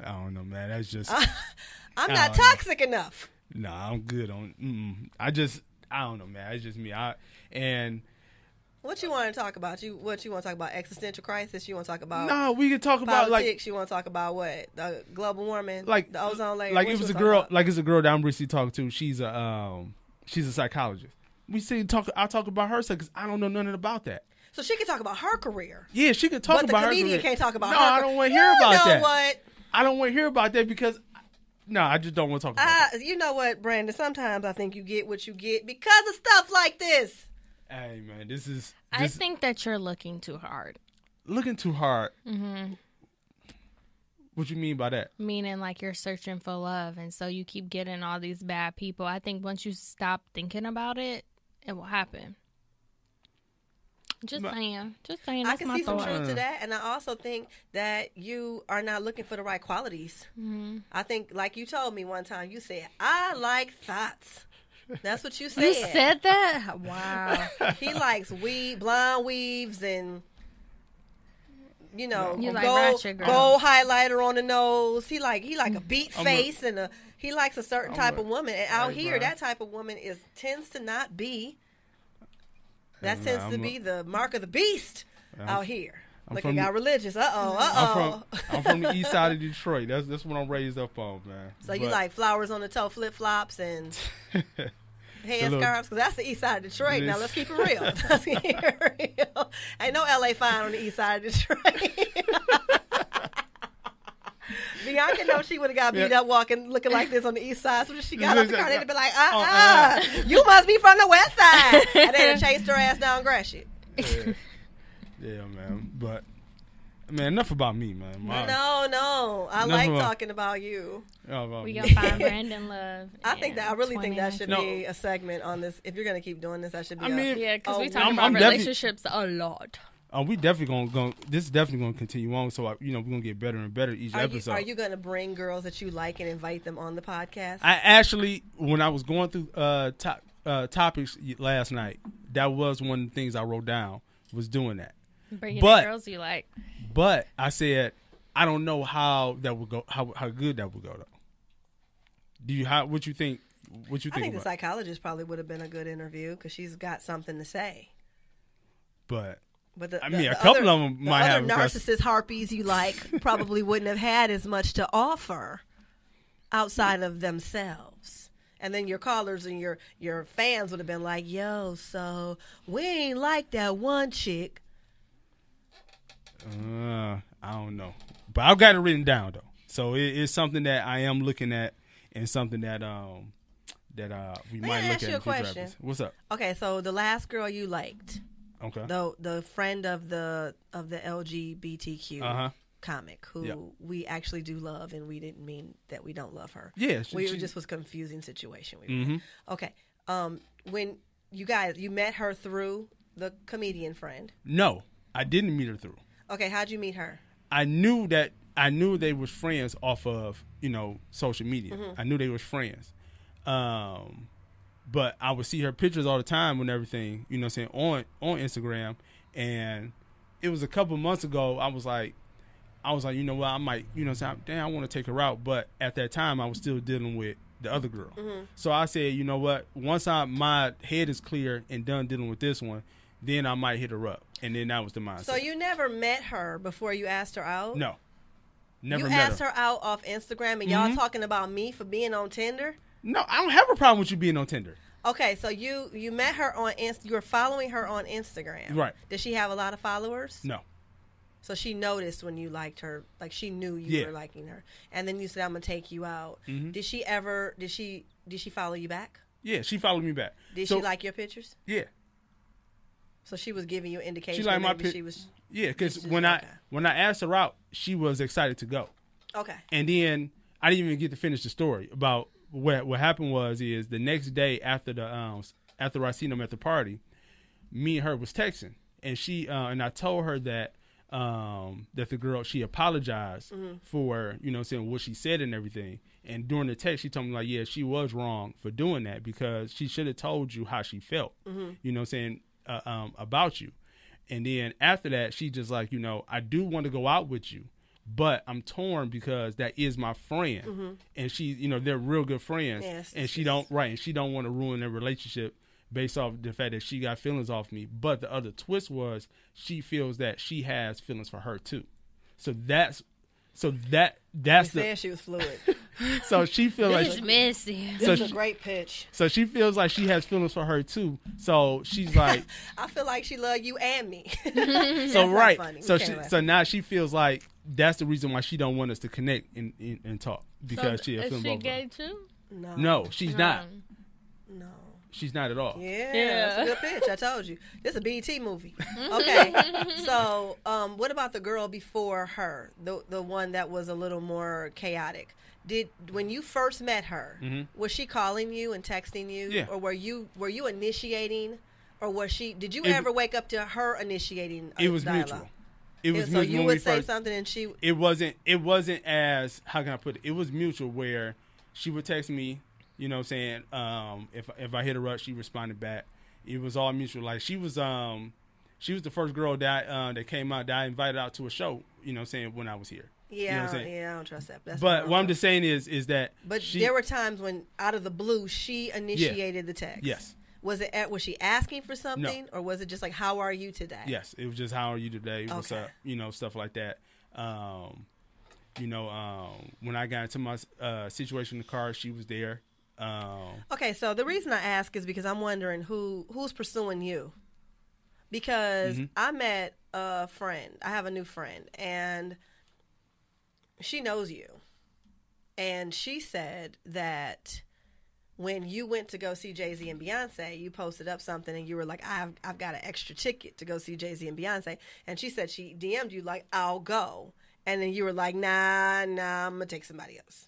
I don't know, man. That's just I'm not don't know. toxic enough. nah. I'm good on. Mm, I just I don't know, man. It's just me. I and What you want to talk about? You what you want to talk about? Existential crisis? You want to talk about no, we can talk about like politics? you want to talk about what? The global warming? like the ozone layer? Like What it was a girl. about? Like it's a girl that I'm recently talking to. She's a um she's a psychologist. We see talk. I talk about her because I don't know nothing about that. So she can talk about her career. Yeah, she can talk but the about her. comedian career. can't talk about no, her. I don't want to hear You about know that. what? I don't want to hear about that because no, I just don't want to talk about that. I, you know what, Brandan? Sometimes I think you get what you get because of stuff like this. Hey man, this is I this, think that you're looking too hard. looking too hard. Mm-hmm. What you mean by that? Meaning, like you're searching for love, and so you keep getting all these bad people. I think once you stop thinking about it, it will happen. Just But- saying. Just saying. I can my see some truth to that, and I also think that you are not looking for the right qualities. Mm-hmm. I think, like you told me one time, you said, "I like thoughts." That's what you said. You said that? Wow. he likes weave, blonde weaves, and you know, You like gold, gold highlighter on the nose. He like he like a beat I'm a- face and a he likes a certain I'm type a- of woman. And out Right, here, bro. that type of woman is tends to not be. That tends to be the mark of the beast I'm- out here. I'm Looking from got religious. Uh oh. Uh I'm oh. from I'm from the east side of Detroit. That's that's what I'm raised up on, man. So you like flowers on the toe, flip flops, and headscarves? little- Because that's the east side of Detroit. Now let's keep it real. Let's keep it real. Ain't no LA fine on the east side of Detroit. Bianca knows she would have got beat Yeah. up walking looking like this on the east side. So when she got off the car, they'd be like, uh Oh, uh, you must be from the west side. And they'd have chased her ass down Gratiot. yeah. yeah, man. But man, enough about me, man. My- No, no. I like no. talking about you. oh, about We me. gonna find Brandan Love. I think that I really think that should 2019. be a segment on this. If you're going to keep doing this, that should be I a- mean, Yeah, because Oh, we talk I'm- about I'm definitely- relationships a lot. Uh, we definitely gonna, gonna this is definitely gonna continue on. So I, you know we're gonna get better and better each Are you, episode. are you going to bring girls that you like and invite them on the podcast? I actually, when I was going through uh, top, uh, topics last night, that was one of the things I wrote down was doing that. Bringing But- the girls you like. But I said I don't know how that would go, how how good that would go though. Do you how what you think? What you I think? think the psychologist probably would have been a good interview because she's got something to say. but But the, I the- mean, a the couple other, of 'em the might other have narcissist harpies you like probably wouldn't have had as much to offer outside of themselves. And then your callers and your your fans would have been like, "Yo, so we ain't like that one chick." uh, I don't know. But I've got it written down though, so it, it's something that I am looking at and something that um that uh we Let might me look ask at you a question. What's up? Okay, so the last girl you liked, Okay. the the friend of the of the LGBTQ Uh huh. comic who Yeah. we actually do love, and we didn't mean that we don't love her. Yeah. she- we she- just was a confusing situation. We. Mhm. Okay, um, when you guys you met her through the comedian friend. No, I didn't meet her through. Okay, how'd you meet her? I knew that I knew they was friends off of you know social media. Mm-hmm. I knew they was friends, um, but I would see her pictures all the time and everything. You know, what I'm saying on on Instagram, and it was a couple months ago. I was like, I was like, you know what, I might, you know, what I'm saying, damn, I want to take her out, but at that time I was still dealing with the other girl. Mm-hmm. So I said, you know what, once I my head is clear and done dealing with this one, then I might hit her up, and then that was the mindset. So you never met her before you asked her out. no, never you asked her. out off Instagram, and y'all Mhm. talking about me for being on Tinder. No, I don't have a problem with you being on Tinder. Okay, so you you met her on Inst. You were following her on Instagram, Right. Did she have a lot of followers? No. So she noticed when you liked her, like she knew you Yeah. were liking her, and then you said, "I'm gonna take you out." Mhm. Did she ever? Did she? Did she follow you back? Yeah, she followed me back. Did So- she like your pictures? Yeah, So she was giving you indication. liked that my maybe pic- She was yeah. Because when I okay. when I asked her out, she was excited to go, okay. and then I didn't even get to finish the story about what what happened. Was is the next day after the um after I seen them at the party, me and her was texting, and she uh, and I told her that um that the girl she apologized for you know saying what she said and everything. And during the text she told me like yeah she was wrong for doing that because she should have told you how she felt you know saying uh, um about you. And then after that she just like you know i do want to go out with you but i'm torn because that is my friend mm-hmm. and she you know they're real good friends Yes, and she yes. don't right and she don't want to ruin their relationship based off the fact that she got feelings off me but the other twist was she feels that she has feelings for her too so that's so that that's You the said she was fluid. so she feels like This is messy. so This is a great pitch. so she feels like she has feelings for her too so she's like I feel like she loved you and me. so That's right funny. So she so now she feels like that's the reason why she don't want us to connect and, and, and talk because she has is feelings she gay too? no, no she's not Um, no. she's not at all Yeah, Yeah. that's a good pitch. I told you. This is a BET movie. Okay. so, um, what about the girl before her? The the one that was a little more chaotic. Did when you first met her, Mhm. was she calling you and texting you? Yeah. Or were you were you initiating or was she? Did you It- ever wake up to her initiating? A It was dialogue? mutual. It was so mutual you would say first- something, and she. it wasn't it wasn't as how can I put it? It was mutual where she would text me, you know, saying um, if if I hit her up, she responded back. It was all mutual. Like she was um she was the first girl that uh, that came out that I invited out to a show. You know, saying when I was here. Yeah, you know yeah, I don't trust that. That's But wrong. what I'm just saying is is that But she, there were times when, out of the blue, she initiated the text. Yes. Was it? at- Was she asking for something, or was it just like, "How are you today"? Yes, it was just how are you today? What's up? You know, stuff like that. Um, you know, um, when I got into my uh, situation in the car, she was there. Um, Okay, so the reason I ask is because I'm wondering who who's pursuing you. Because Mm-hmm. I met a friend. I have a new friend, and she knows you. And she said that when you went to go see Jay Z and Beyonce, you posted up something and you were like, I've, I've got an extra ticket to go see Jay Z and Beyonce. And she said she DM'd you, like, I'll go. And then you were like, nah, nah, I'm going to take somebody else.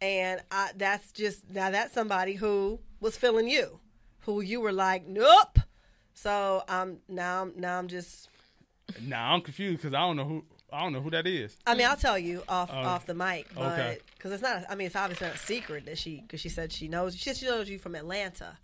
And I, that's just, now that's somebody who was feeling you, who you were like, nope. So um, now, I'm- now I'm just now I'm confused because I don't know who I don't know who that is. I mean, I'll tell you off Oh, off the mic, but okay. because it's not. I mean, it's obviously not a secret that she because she said she knows. She she knows you from Atlanta.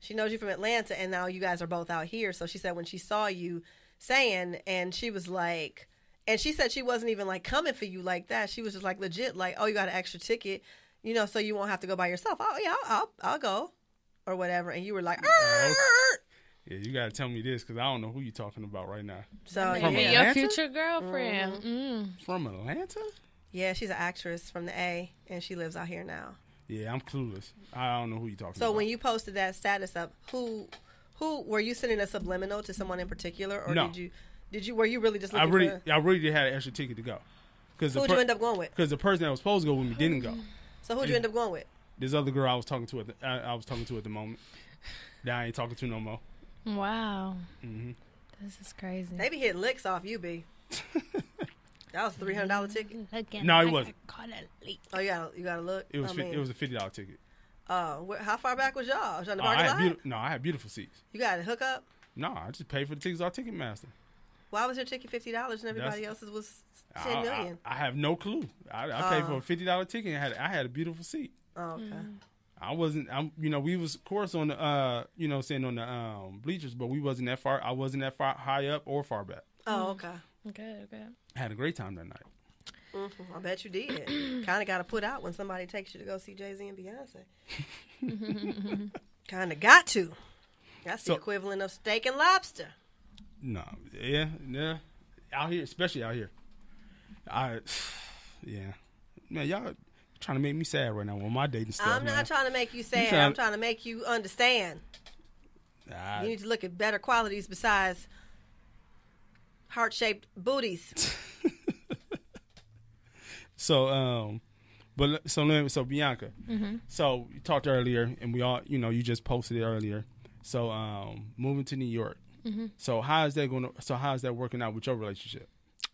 She knows you from Atlanta, and now you guys are both out here. So she said when she saw you saying, and she was like, and she said she wasn't even like coming for you like that. She was just like legit, like, oh, you got an extra ticket, you know, so you won't have to go by yourself. Oh yeah, I'll I'll, I'll go, or whatever. And you were like, oh. "Arr!" Yeah, you got to tell me this because I don't know who you're talking about right now. so From yeah. Atlanta? your future girlfriend. Mm-hmm. Mm. From Atlanta? yeah, she's an actress from the A, and she lives out here now. Yeah, I'm clueless. I don't know who you're talking So about. when you posted that status up, who who were you sending a subliminal to someone in particular, or No. did you did you were you really just I really, for I really did have an extra ticket to go. Because who'd you end up going with? Because the person that was supposed to go with me didn't go. So who'd you end up going with? This other girl I was talking to at the, I, I was talking to at the moment. That I ain't talking to no more. Wow. hmm This is crazy. They be hitting licks off you, B. that was three hundred dollar ticket. Again, No, it I wasn't. Caught a leak. Oh, you got you got to look. It was I fi- mean, it was a fifty dollar ticket. uh, how far back was y'all? Was y'all in the Oh, I parking had lot? beautiful, no, I had beautiful seats. you got a hook up. No, I just paid for the tickets off Ticketmaster. Why was your ticket fifty dollars and everybody That's- else's was I, ten I, million? I have no clue. I, I paid for Oh. a fifty dollar ticket and had I had a beautiful seat. oh, okay. I wasn't. I'm. You know, we was of course on the. Uh, you know, sitting on the um bleachers, but we wasn't that far. I wasn't that far high up or far back. Oh, okay. Good, good. I had a great time that night. hmm I bet you did. kind of got to put out when somebody takes you to go see Jay Z and Beyonce. kind of got to. That's So- the equivalent of steak and lobster. No, yeah, yeah. Out here, especially out here. I, yeah, man, y'all trying to make me sad right now on my dating stuff. I'm man. not trying to make you sad. trying- I'm trying to make you understand. I- You need to look at better qualities besides heart shaped booties. So, um, but l- so then- so Bianca. Mm-hmm. So you talked earlier, and we all, you know, you just posted it earlier. So, um, moving to New York. Mm-hmm. So how is that going to? So how is that working out with your relationship?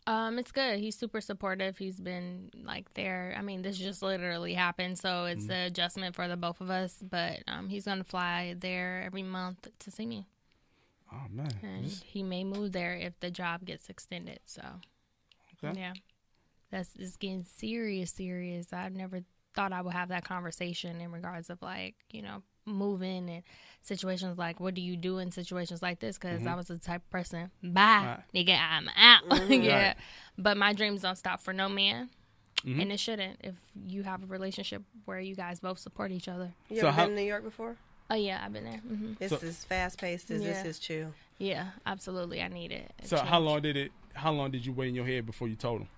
Um, it's good. He's super supportive. He's been like there. I mean, this just literally happened, so it's Mm-hmm. an adjustment for the both of us. But um, he's gonna fly there every month to see me, Oh man, and he may move there if the job gets extended. So, Okay. yeah, that's it's getting serious. Serious. I've never thought I would have that conversation in regards of like you know moving and situations like what do you do in situations like this because I was the type of person bye Right. nigga I'm out yeah Right. but my dreams don't stop for no man Mm-hmm. and it shouldn't if you have a relationship where you guys both support each other You So ever how- been to New York before? oh yeah I've been there hmm This So- is fast paced. Is Yeah. this is chill? yeah absolutely I need it so how long did it? How long did you wait in your head before you told him?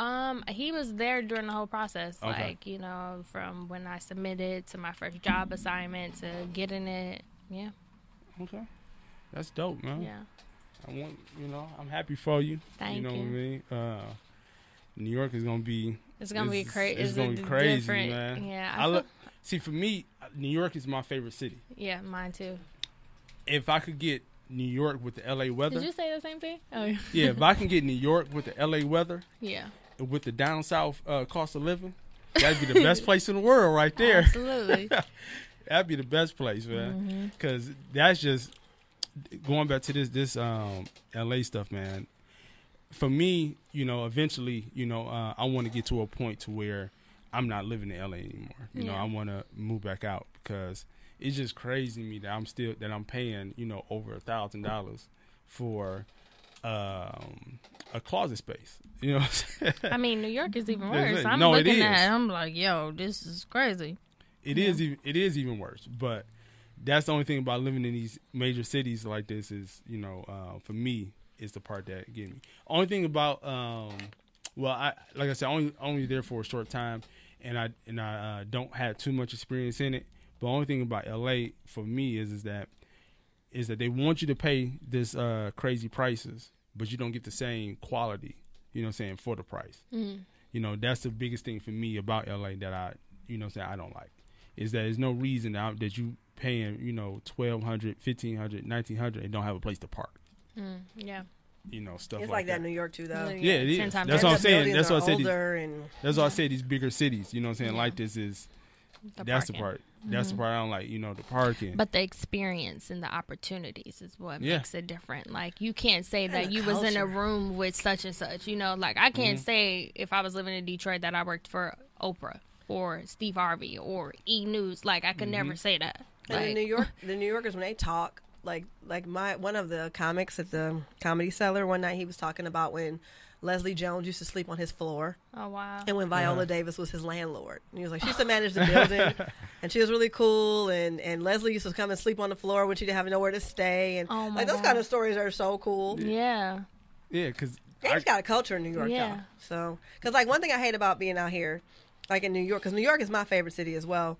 Um, he was there during the whole process, Okay. like you know, from when I submitted to my first job assignment to getting it. Yeah, Okay, that's dope, man. yeah. I want you know I'm happy for you. Thank you know you. what I mean. Uh, New York is gonna be. It's gonna be crazy. it's gonna be crazy, man. Yeah, I I, look. See, for me, New York is my favorite city. yeah, mine too. If I could get New York with the LA weather, Did you say the same thing? Oh, yeah. yeah. If I can get New York with the LA weather, yeah, with the down south uh, cost of living, that'd be the best place in the world, right there. absolutely. That'd be the best place, man. Mm-hmm. Because that's just going back to this this um LA stuff, man. For me, you know, eventually, you know, uh, I want to get to a point to where I'm not living in LA anymore. You know, I want to move back out because it's just crazy to me that I'm still that I'm paying, you know, over a thousand dollars for um a closet space. You know what I'm saying? I mean, New York is even worse. I'm No, it looking is. at it, I'm like, yo, this is crazy. It is even it is even worse. But that's the only thing about living in these major cities like this is, you know, uh, for me, is the part that get me. Only thing about, um, well, I like I said, only only there for a short time, and I and I uh, don't have too much experience in it. But only thing about LA for me is is that is that they want you to pay this uh, crazy prices, but you don't get the same quality. You know, what I'm saying for the price. You know, that's the biggest thing for me about LA that I, you know, what I'm saying I don't like is that there's no reason that, that you paying you know 1200 1500 1900 and don't have a place to park Yeah. you know stuff It's like, like that in New York too, though. yeah it Ten is times that's what i'm saying that's what i are said these, and that's why i said these bigger cities you know what i'm saying Yeah. like this is The that's the part that's the part i don't like you know the parking But the experience and the opportunities is what Yeah. makes it different. Like you can't say that the you was in a room with such and such. You know, like I can't Mm-hmm. say if I was living in Detroit that I worked for Oprah or Steve Harvey or E News. Like I could Mm-hmm. never say that. And Like, in New York, the New Yorkers when they talk, like like my one of the comics at the Comedy Cellar one night, he was talking about when Leslie Jones used to sleep on his floor, Oh wow. and when Viola uh-huh. Davis was his landlord. And he was like, she used to manage the building, and she was really cool. And and Leslie used to come and sleep on the floor when she didn't have nowhere to stay. And Oh, my like those God. kind of stories are so cool. Yeah. yeah because They just got a culture in New York, Yeah. though. So, because like one thing I hate about being out here, like in New York, because New York is my favorite city as well,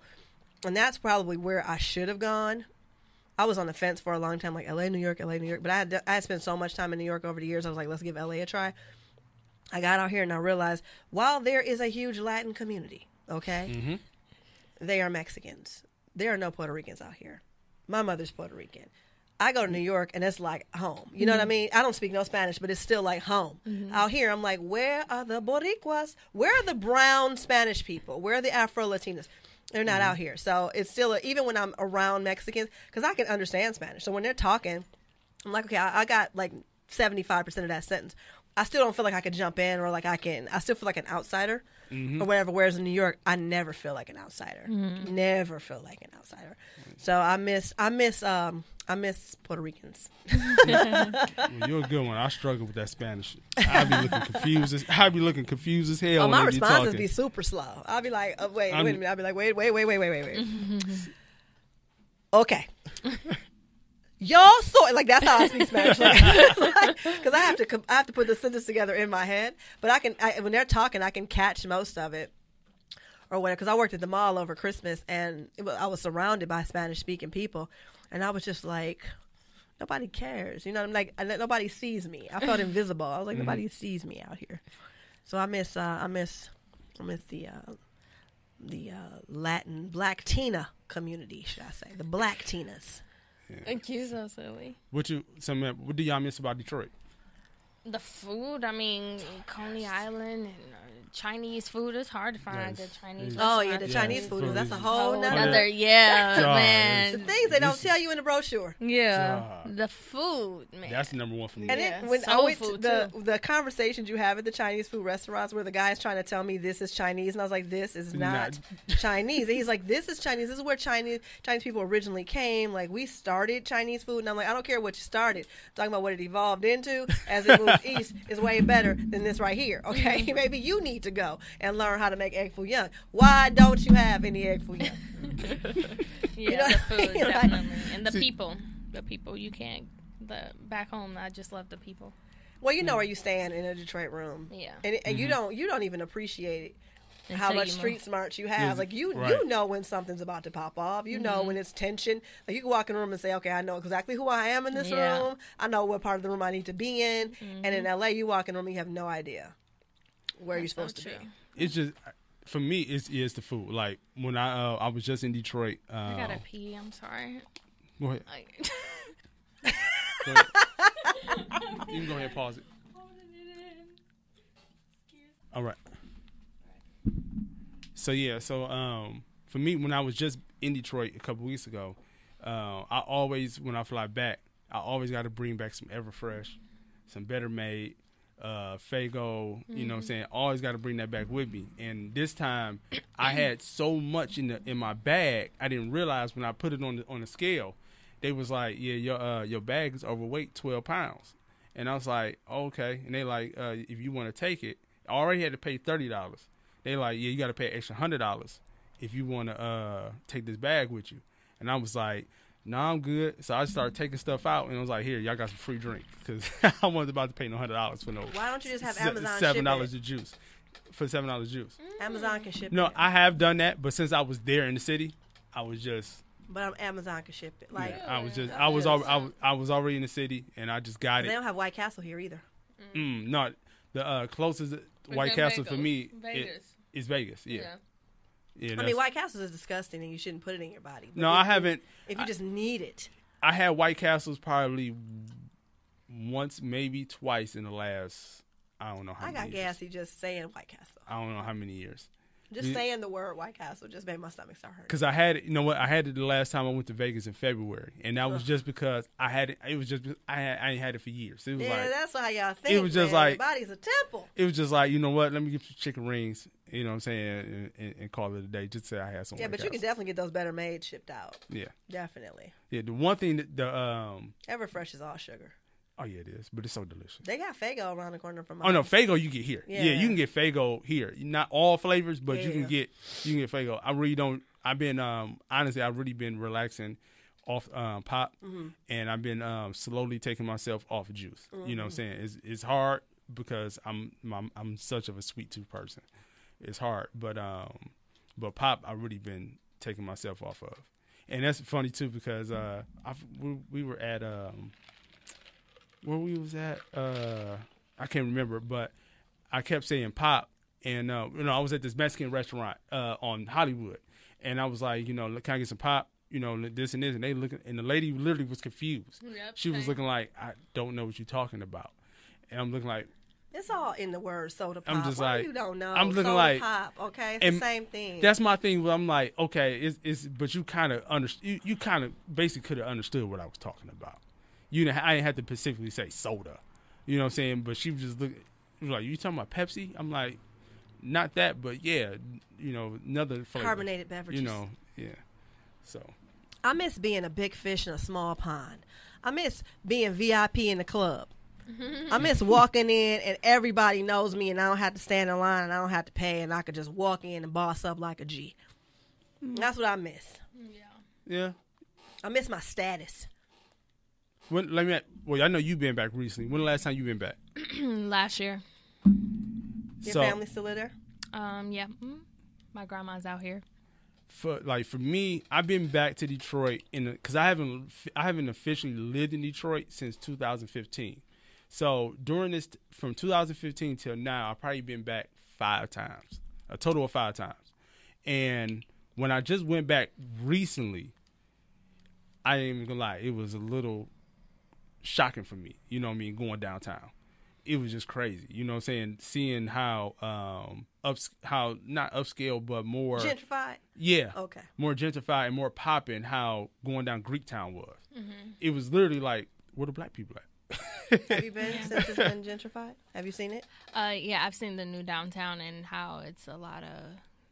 and that's probably where I should have gone. I was on the fence for a long time, like LA, New York, LA, New York, but I had, I had spent so much time in New York over the years. I was like, let's give LA a try. I got out here and I realized while there is a huge Latin community, okay, mm-hmm. they are Mexicans. There are no Puerto Ricans out here. My mother's Puerto Rican. I go to New York and it's like home. You know what I mm-hmm. mean? I don't speak no Spanish, but it's still like home. Mm-hmm. Out here, I'm like, where are the Boricuas? Where are the brown Spanish people? Where are the Afro Latinas? They're not out here. So it's still, a, even when I'm around Mexicans, because I can understand Spanish. So when they're talking, I'm like, okay, I, I got like 75% of that sentence. I still don't feel like I could jump in or like I can, I still feel like an outsider or whatever. Whereas in New York, I never feel like an outsider. Never feel like an outsider. So I miss, I miss, um, I miss Puerto Ricans. well, you're a good one i struggle with that spanish i'd be looking confused as, i'd be looking confused as hell Oh, my when they be responses be super slow. I'll be like, oh, wait, I'm- wait a minute. I'll be like, wait, wait, wait, wait, wait, wait, wait. okay. Y'all saw like that's how I speak Spanish because I have to I have to put the sentence together in my head. But I can I, when they're talking, I can catch most of it or whatever. Because I worked at the mall over Christmas and it was, I was surrounded by Spanish speaking people, and I was just like, nobody cares. You know, I'm like I- nobody sees me. I felt invisible. I was like, nobody sees me out here. So I miss uh, I miss I miss the uh, the uh, Latin Black Tina community, should I say? The Black Tinas. You so silly. what you some what do y'all miss about detroit The food, I mean, Coney Island and uh, Chinese food. It's hard to find Yes. good Chinese. Oh yeah, the restaurants. Yeah, Chinese food is that's a whole Whole nother. nother, yeah, man. The things they don't tell you in the brochure. Yeah, God. the food, man. that's the number one for me And Yeah, it, when I soul went to food, the too. the conversations you have at the Chinese food restaurants where the guy's trying to tell me this is Chinese and I was like this is not Chinese and he's like this is Chinese this is where Chinese Chinese people originally came like we started Chinese food and I'm like I don't care what you started talking about what it evolved into as it moved east is way better than this right here okay maybe you need to go and learn how to make egg foo young why don't you have any egg foo young yeah, know the what I food mean? Like- definitely, and the See- people. The people you can't. The back home, I just love the people. well you know mm. where you stand in a Detroit room Yeah. and, and you mm-hmm. don't you don't even appreciate it how much street move. smarts you have. Yes, Like you, right. you know when something's about to pop off. You know when it's tension. Like you can walk in a room and say, "Okay, I know exactly who I am in this Yeah. room. I know what part of the room I need to be in." And in LA, you walk in a room, you have no idea where you're That's so supposed to true. be. it's just for me it's, it's the food like when i uh, i was just in detroit uh, I gotta pee. I'm sorry. go ahead, Like, go ahead. you can go ahead and pause it all right so yeah so um for me when i was just in detroit a couple weeks ago uh, i always when i fly back I always got to bring back some Everfresh, some Better Made, uh, Faygo. You know, what I'm saying always got to bring that back with me. And this time, I had so much in the in my bag, I didn't realize when I put it on the on the scale, they was like, "Yeah, your uh, your bag is overweight, twelve pounds." And I was like, "Okay." And they like, uh, "If you want to take it, I already had to pay thirty dollars." They like, "Yeah, you got to pay extra hundred dollars if you want to uh, take this bag with you." And I was like, "No, nah, I'm good." So I started taking stuff out, and I was like, "Here, y'all got some free drink because I wasn't about to pay no hundred dollars for no. Why don't you just have se- Amazon seven dollars of juice for seven dollars juice? Amazon can ship No, it. I have done that, but since I was there in the city, I was just but um, Amazon can ship it. Like yeah, I was just I was yeah. al- I was I was already in the city, and I just got it. they don't have White Castle here either. Mm, no, the uh, closest White in Castle for me Vegas. is Vegas. Yeah, Yeah. yeah. I mean, White Castles is disgusting, and you shouldn't put it in your body. But no, if I haven't. If you just need it, I had White Castles probably once, maybe twice in the last. I don't know how I many got years. gassy just saying White Castle. I don't know how many years. Just Yeah. saying the word White Castle just made my stomach start hurting. Because I had it, you know what? I had it the last time I went to Vegas in February, and that was just because I had it. It was just I had I ain't had it for years. It was Yeah, like that's how y'all think. It was just man. like- Your body's a temple. it was just like you know what? Let me get some chicken rings. You know what I'm saying, and, and, call it a day. Just say I had some. Yeah, but you can definitely get those better made shipped out. yeah, Definitely. yeah. The one thing that the um Everfresh is all sugar. Oh yeah it is, but it's so delicious. They got Faygo around the corner from my Oh no. Faygo you get here. Yeah. Yeah. you can get Faygo here. Not all flavors, but you can get you can get Faygo. I really don't. I've been um honestly, I've really been relaxing off um pop, Mm-hmm. and I've been um slowly taking myself off juice. You Mm-hmm. know what I'm saying? It's it's hard because I'm I'm, I'm such of a sweet tooth person. It's hard, but um but pop I really been taking myself off of. And that's funny too because uh I we, we were at um where we was at uh I can't remember but I kept saying pop and uh you know I was at this Mexican restaurant uh on Hollywood and I was like you know can I get some pop you know this and this and they looking and the lady literally was confused Yep, she was same. looking like I don't know what you're talking about and I'm looking like It's all in the word soda pop. I'm just Why like- you don't know. I'm looking soda like- pop. Okay, it's and the same thing. that's my thing where I'm like okay it's, it's but you kind of under you, you kind of basically could have understood what I was talking about you didn't I didn't have to specifically say soda you know what I'm saying but she was just looking she was like you talking about Pepsi I'm like not that but yeah you know another flavor Carbonated beverages. you know yeah so I miss being a big fish in a small pond. I miss being VIP in the club. I miss walking in and everybody knows me and I don't have to stand in line and I don't have to pay and I could just walk in and boss up like a G. Mm. That's what I miss. Yeah. yeah I miss my status. When let me well I know you've been back recently when the last time you been back Last year. Your so family still live there? Um, yeah. Mm, My grandma's out here. for like for me, I've been back to Detroit in because I haven't I haven't officially lived in Detroit since 2015. So during this from 2015 till now, I've probably been back five times, a total of five times. And when I just went back recently, I ain't even gonna lie, it was a little shocking for me. You know what I mean? Going downtown, it was just crazy. You know what I'm saying? Seeing how um ups how not upscale but more Gentrified? yeah Okay. more gentrified and more popping how going down Greek town was. It was literally like where the black people at. Have you been since it's been gentrified? Have you seen it? Uh, yeah, I've seen the new downtown and how it's a lot of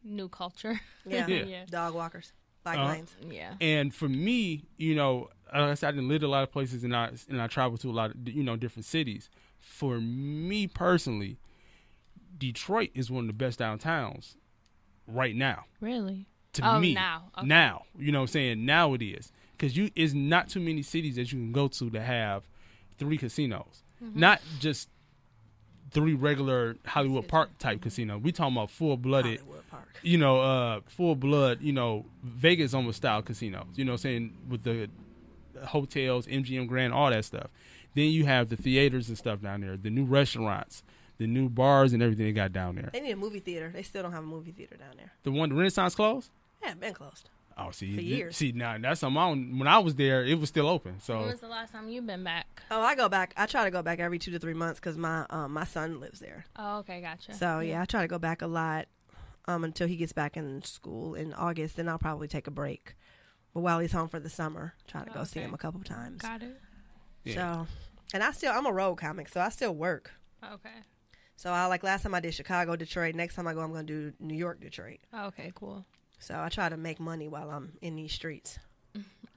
new culture. Yeah. Yeah. yeah. Dog walkers, bike lanes. Yeah. And for me, you know, like I said, I didn't live a lot of places and I and I traveled to a lot of you know different cities. For me personally, Detroit is one of the best downtowns right now. Really? To Oh, me, now. Okay. now, you know, what I'm saying now it is because you is not too many cities that you can go to to have three casinos, Mm-hmm. not just three regular Hollywood Park type casino. We talking about full blooded. You know, uh, full blood, you know, Vegas almost style casinos. You know, what I'm saying with the hotels, MGM Grand, all that stuff. Then you have the theaters and stuff down there, the new restaurants, the new bars and everything they got down there. They need a movie theater. They still don't have a movie theater down there. The one, the Renaissance closed. Yeah, been closed. Oh, see, For years. see, now that's something. I don't, when I was there, it was still open. When So was the last time you've been back? Oh, I go back. I try to go back every two to three months because my um, my son lives there. Oh, okay, gotcha. So yeah, I try to go back a lot um, until he gets back in school in August. Then I'll probably take a break. But while he's home for the summer, try to go see him a couple times. Got it. Yeah. So, and I still I'm a road comic, so I still work. Okay. So I like last time I did Chicago, Detroit. Next time I go, I'm gonna do New York, Detroit. Okay, cool. So I try to make money while I'm in these streets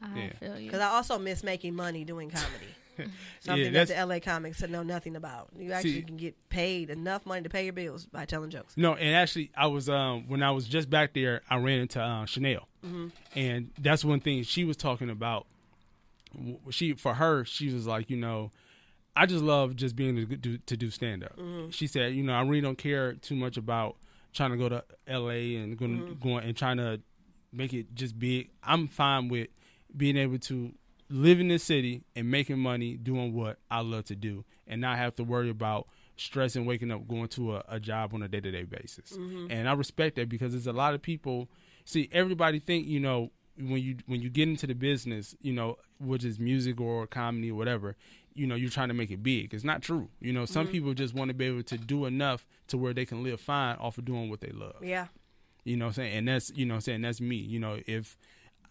I Yeah. feel you. because I also miss making money doing comedy. Something that the LA comics know nothing about. You actually See- can get paid enough money to pay your bills by telling jokes. No, and actually, I was um when I was just back there, I ran into uh, Chanel, Mm-hmm. and that's one thing she was talking about. She for her, she was like, you know, I just love just being to do, to do stand up. Mm-hmm. She said, you know, I really don't care too much about trying to go to L.A. and going Mm-hmm. going and trying to make it just big. I'm fine with being able to live in this city and making money doing what I love to do and not have to worry about stressing waking up going to a, a job on a day-to-day basis and i respect that because there's a lot of people see everybody think you know when you when you get into the business you know which is music or comedy or whatever you know you're trying to make it big it's not true you know some mm-hmm. people just want to be able to do enough to where they can live fine off of doing what they love Yeah, you know what I'm saying? And that's you know what I'm saying that's me. You know, if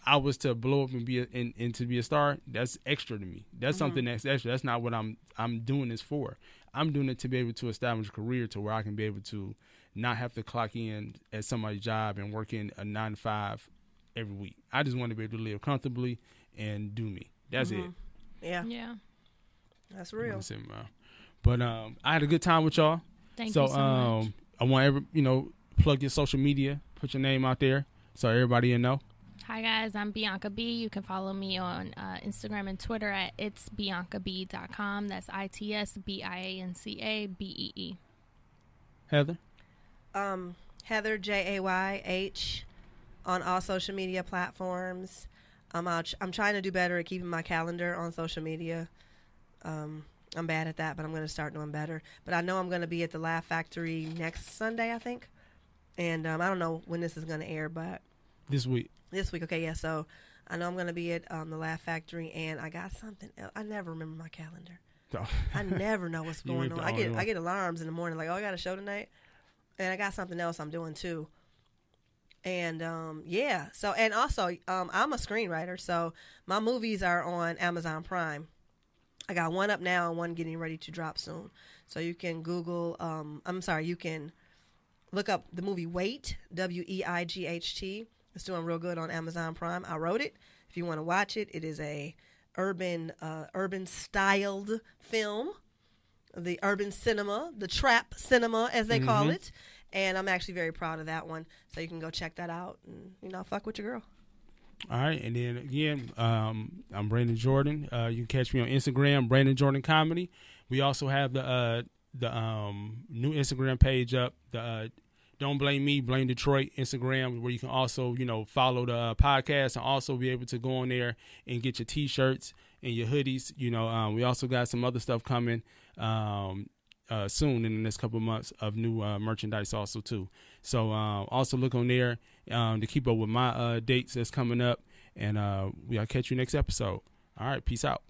I was to blow up and be a, and, and to be a star, that's extra to me. That's mm-hmm. something that's extra. That's not what I'm I'm doing this for. I'm doing it to be able to establish a career to where I can be able to not have to clock in at somebody's job and work in a nine to five every week. I just want to be able to live comfortably and do me. That's it. Mm-hmm. yeah, yeah. That's real. That's it, man. But um, I had a good time with y'all. Thank so you so um, much. I want every you know plug your social media, put your name out there so everybody will know. Hi guys, I'm Bianca Bee. You can follow me on uh, Instagram and Twitter at it's biancab.com. That's I T S B I A N C A B E E. Heather. Um, Heather J A Y H on all social media platforms. Um, I'll tr- I'm trying to do better at keeping my calendar on social media. Um, I'm bad at that, but I'm going to start doing better. But I know I'm going to be at the Laugh Factory next Sunday, I think. And um, I don't know when this is going to air, but This week. this week, okay, yeah. So I know I'm going to be at um, the Laugh Factory, and I got something. Else. I never remember my calendar. I never know what's going on. I get I get alarms in the morning, like, oh, I got a show tonight, and I got something else I'm doing too. And um, yeah, so and also um, I'm a screenwriter, so my movies are on Amazon Prime. I got one up now and one getting ready to drop soon. So you can Google. Um, I'm sorry, you can look up the movie Weight W E I G H T. It's doing real good on Amazon Prime. I wrote it. If you want to watch it, it is a urban uh, urban styled film, the urban cinema, the trap cinema as they call it. And I'm actually very proud of that one. So you can go check that out and you know fuck with your girl. All right, and then again, um, I'm Brandan Jordan. Uh, you can catch me on Instagram, Brandan Jordan Comedy. We also have the uh, the um, new Instagram page up. The uh, Don't Blame Me, Blame Detroit Instagram, where you can also you know follow the uh, podcast and also be able to go on there and get your T-shirts and your hoodies. You know, um, we also got some other stuff coming. Um, uh, soon in the next couple of months of new uh, merchandise also too. So um, also look on there um, to keep up with my uh, dates that's coming up, and uh, we'll catch you next episode. All right, peace out.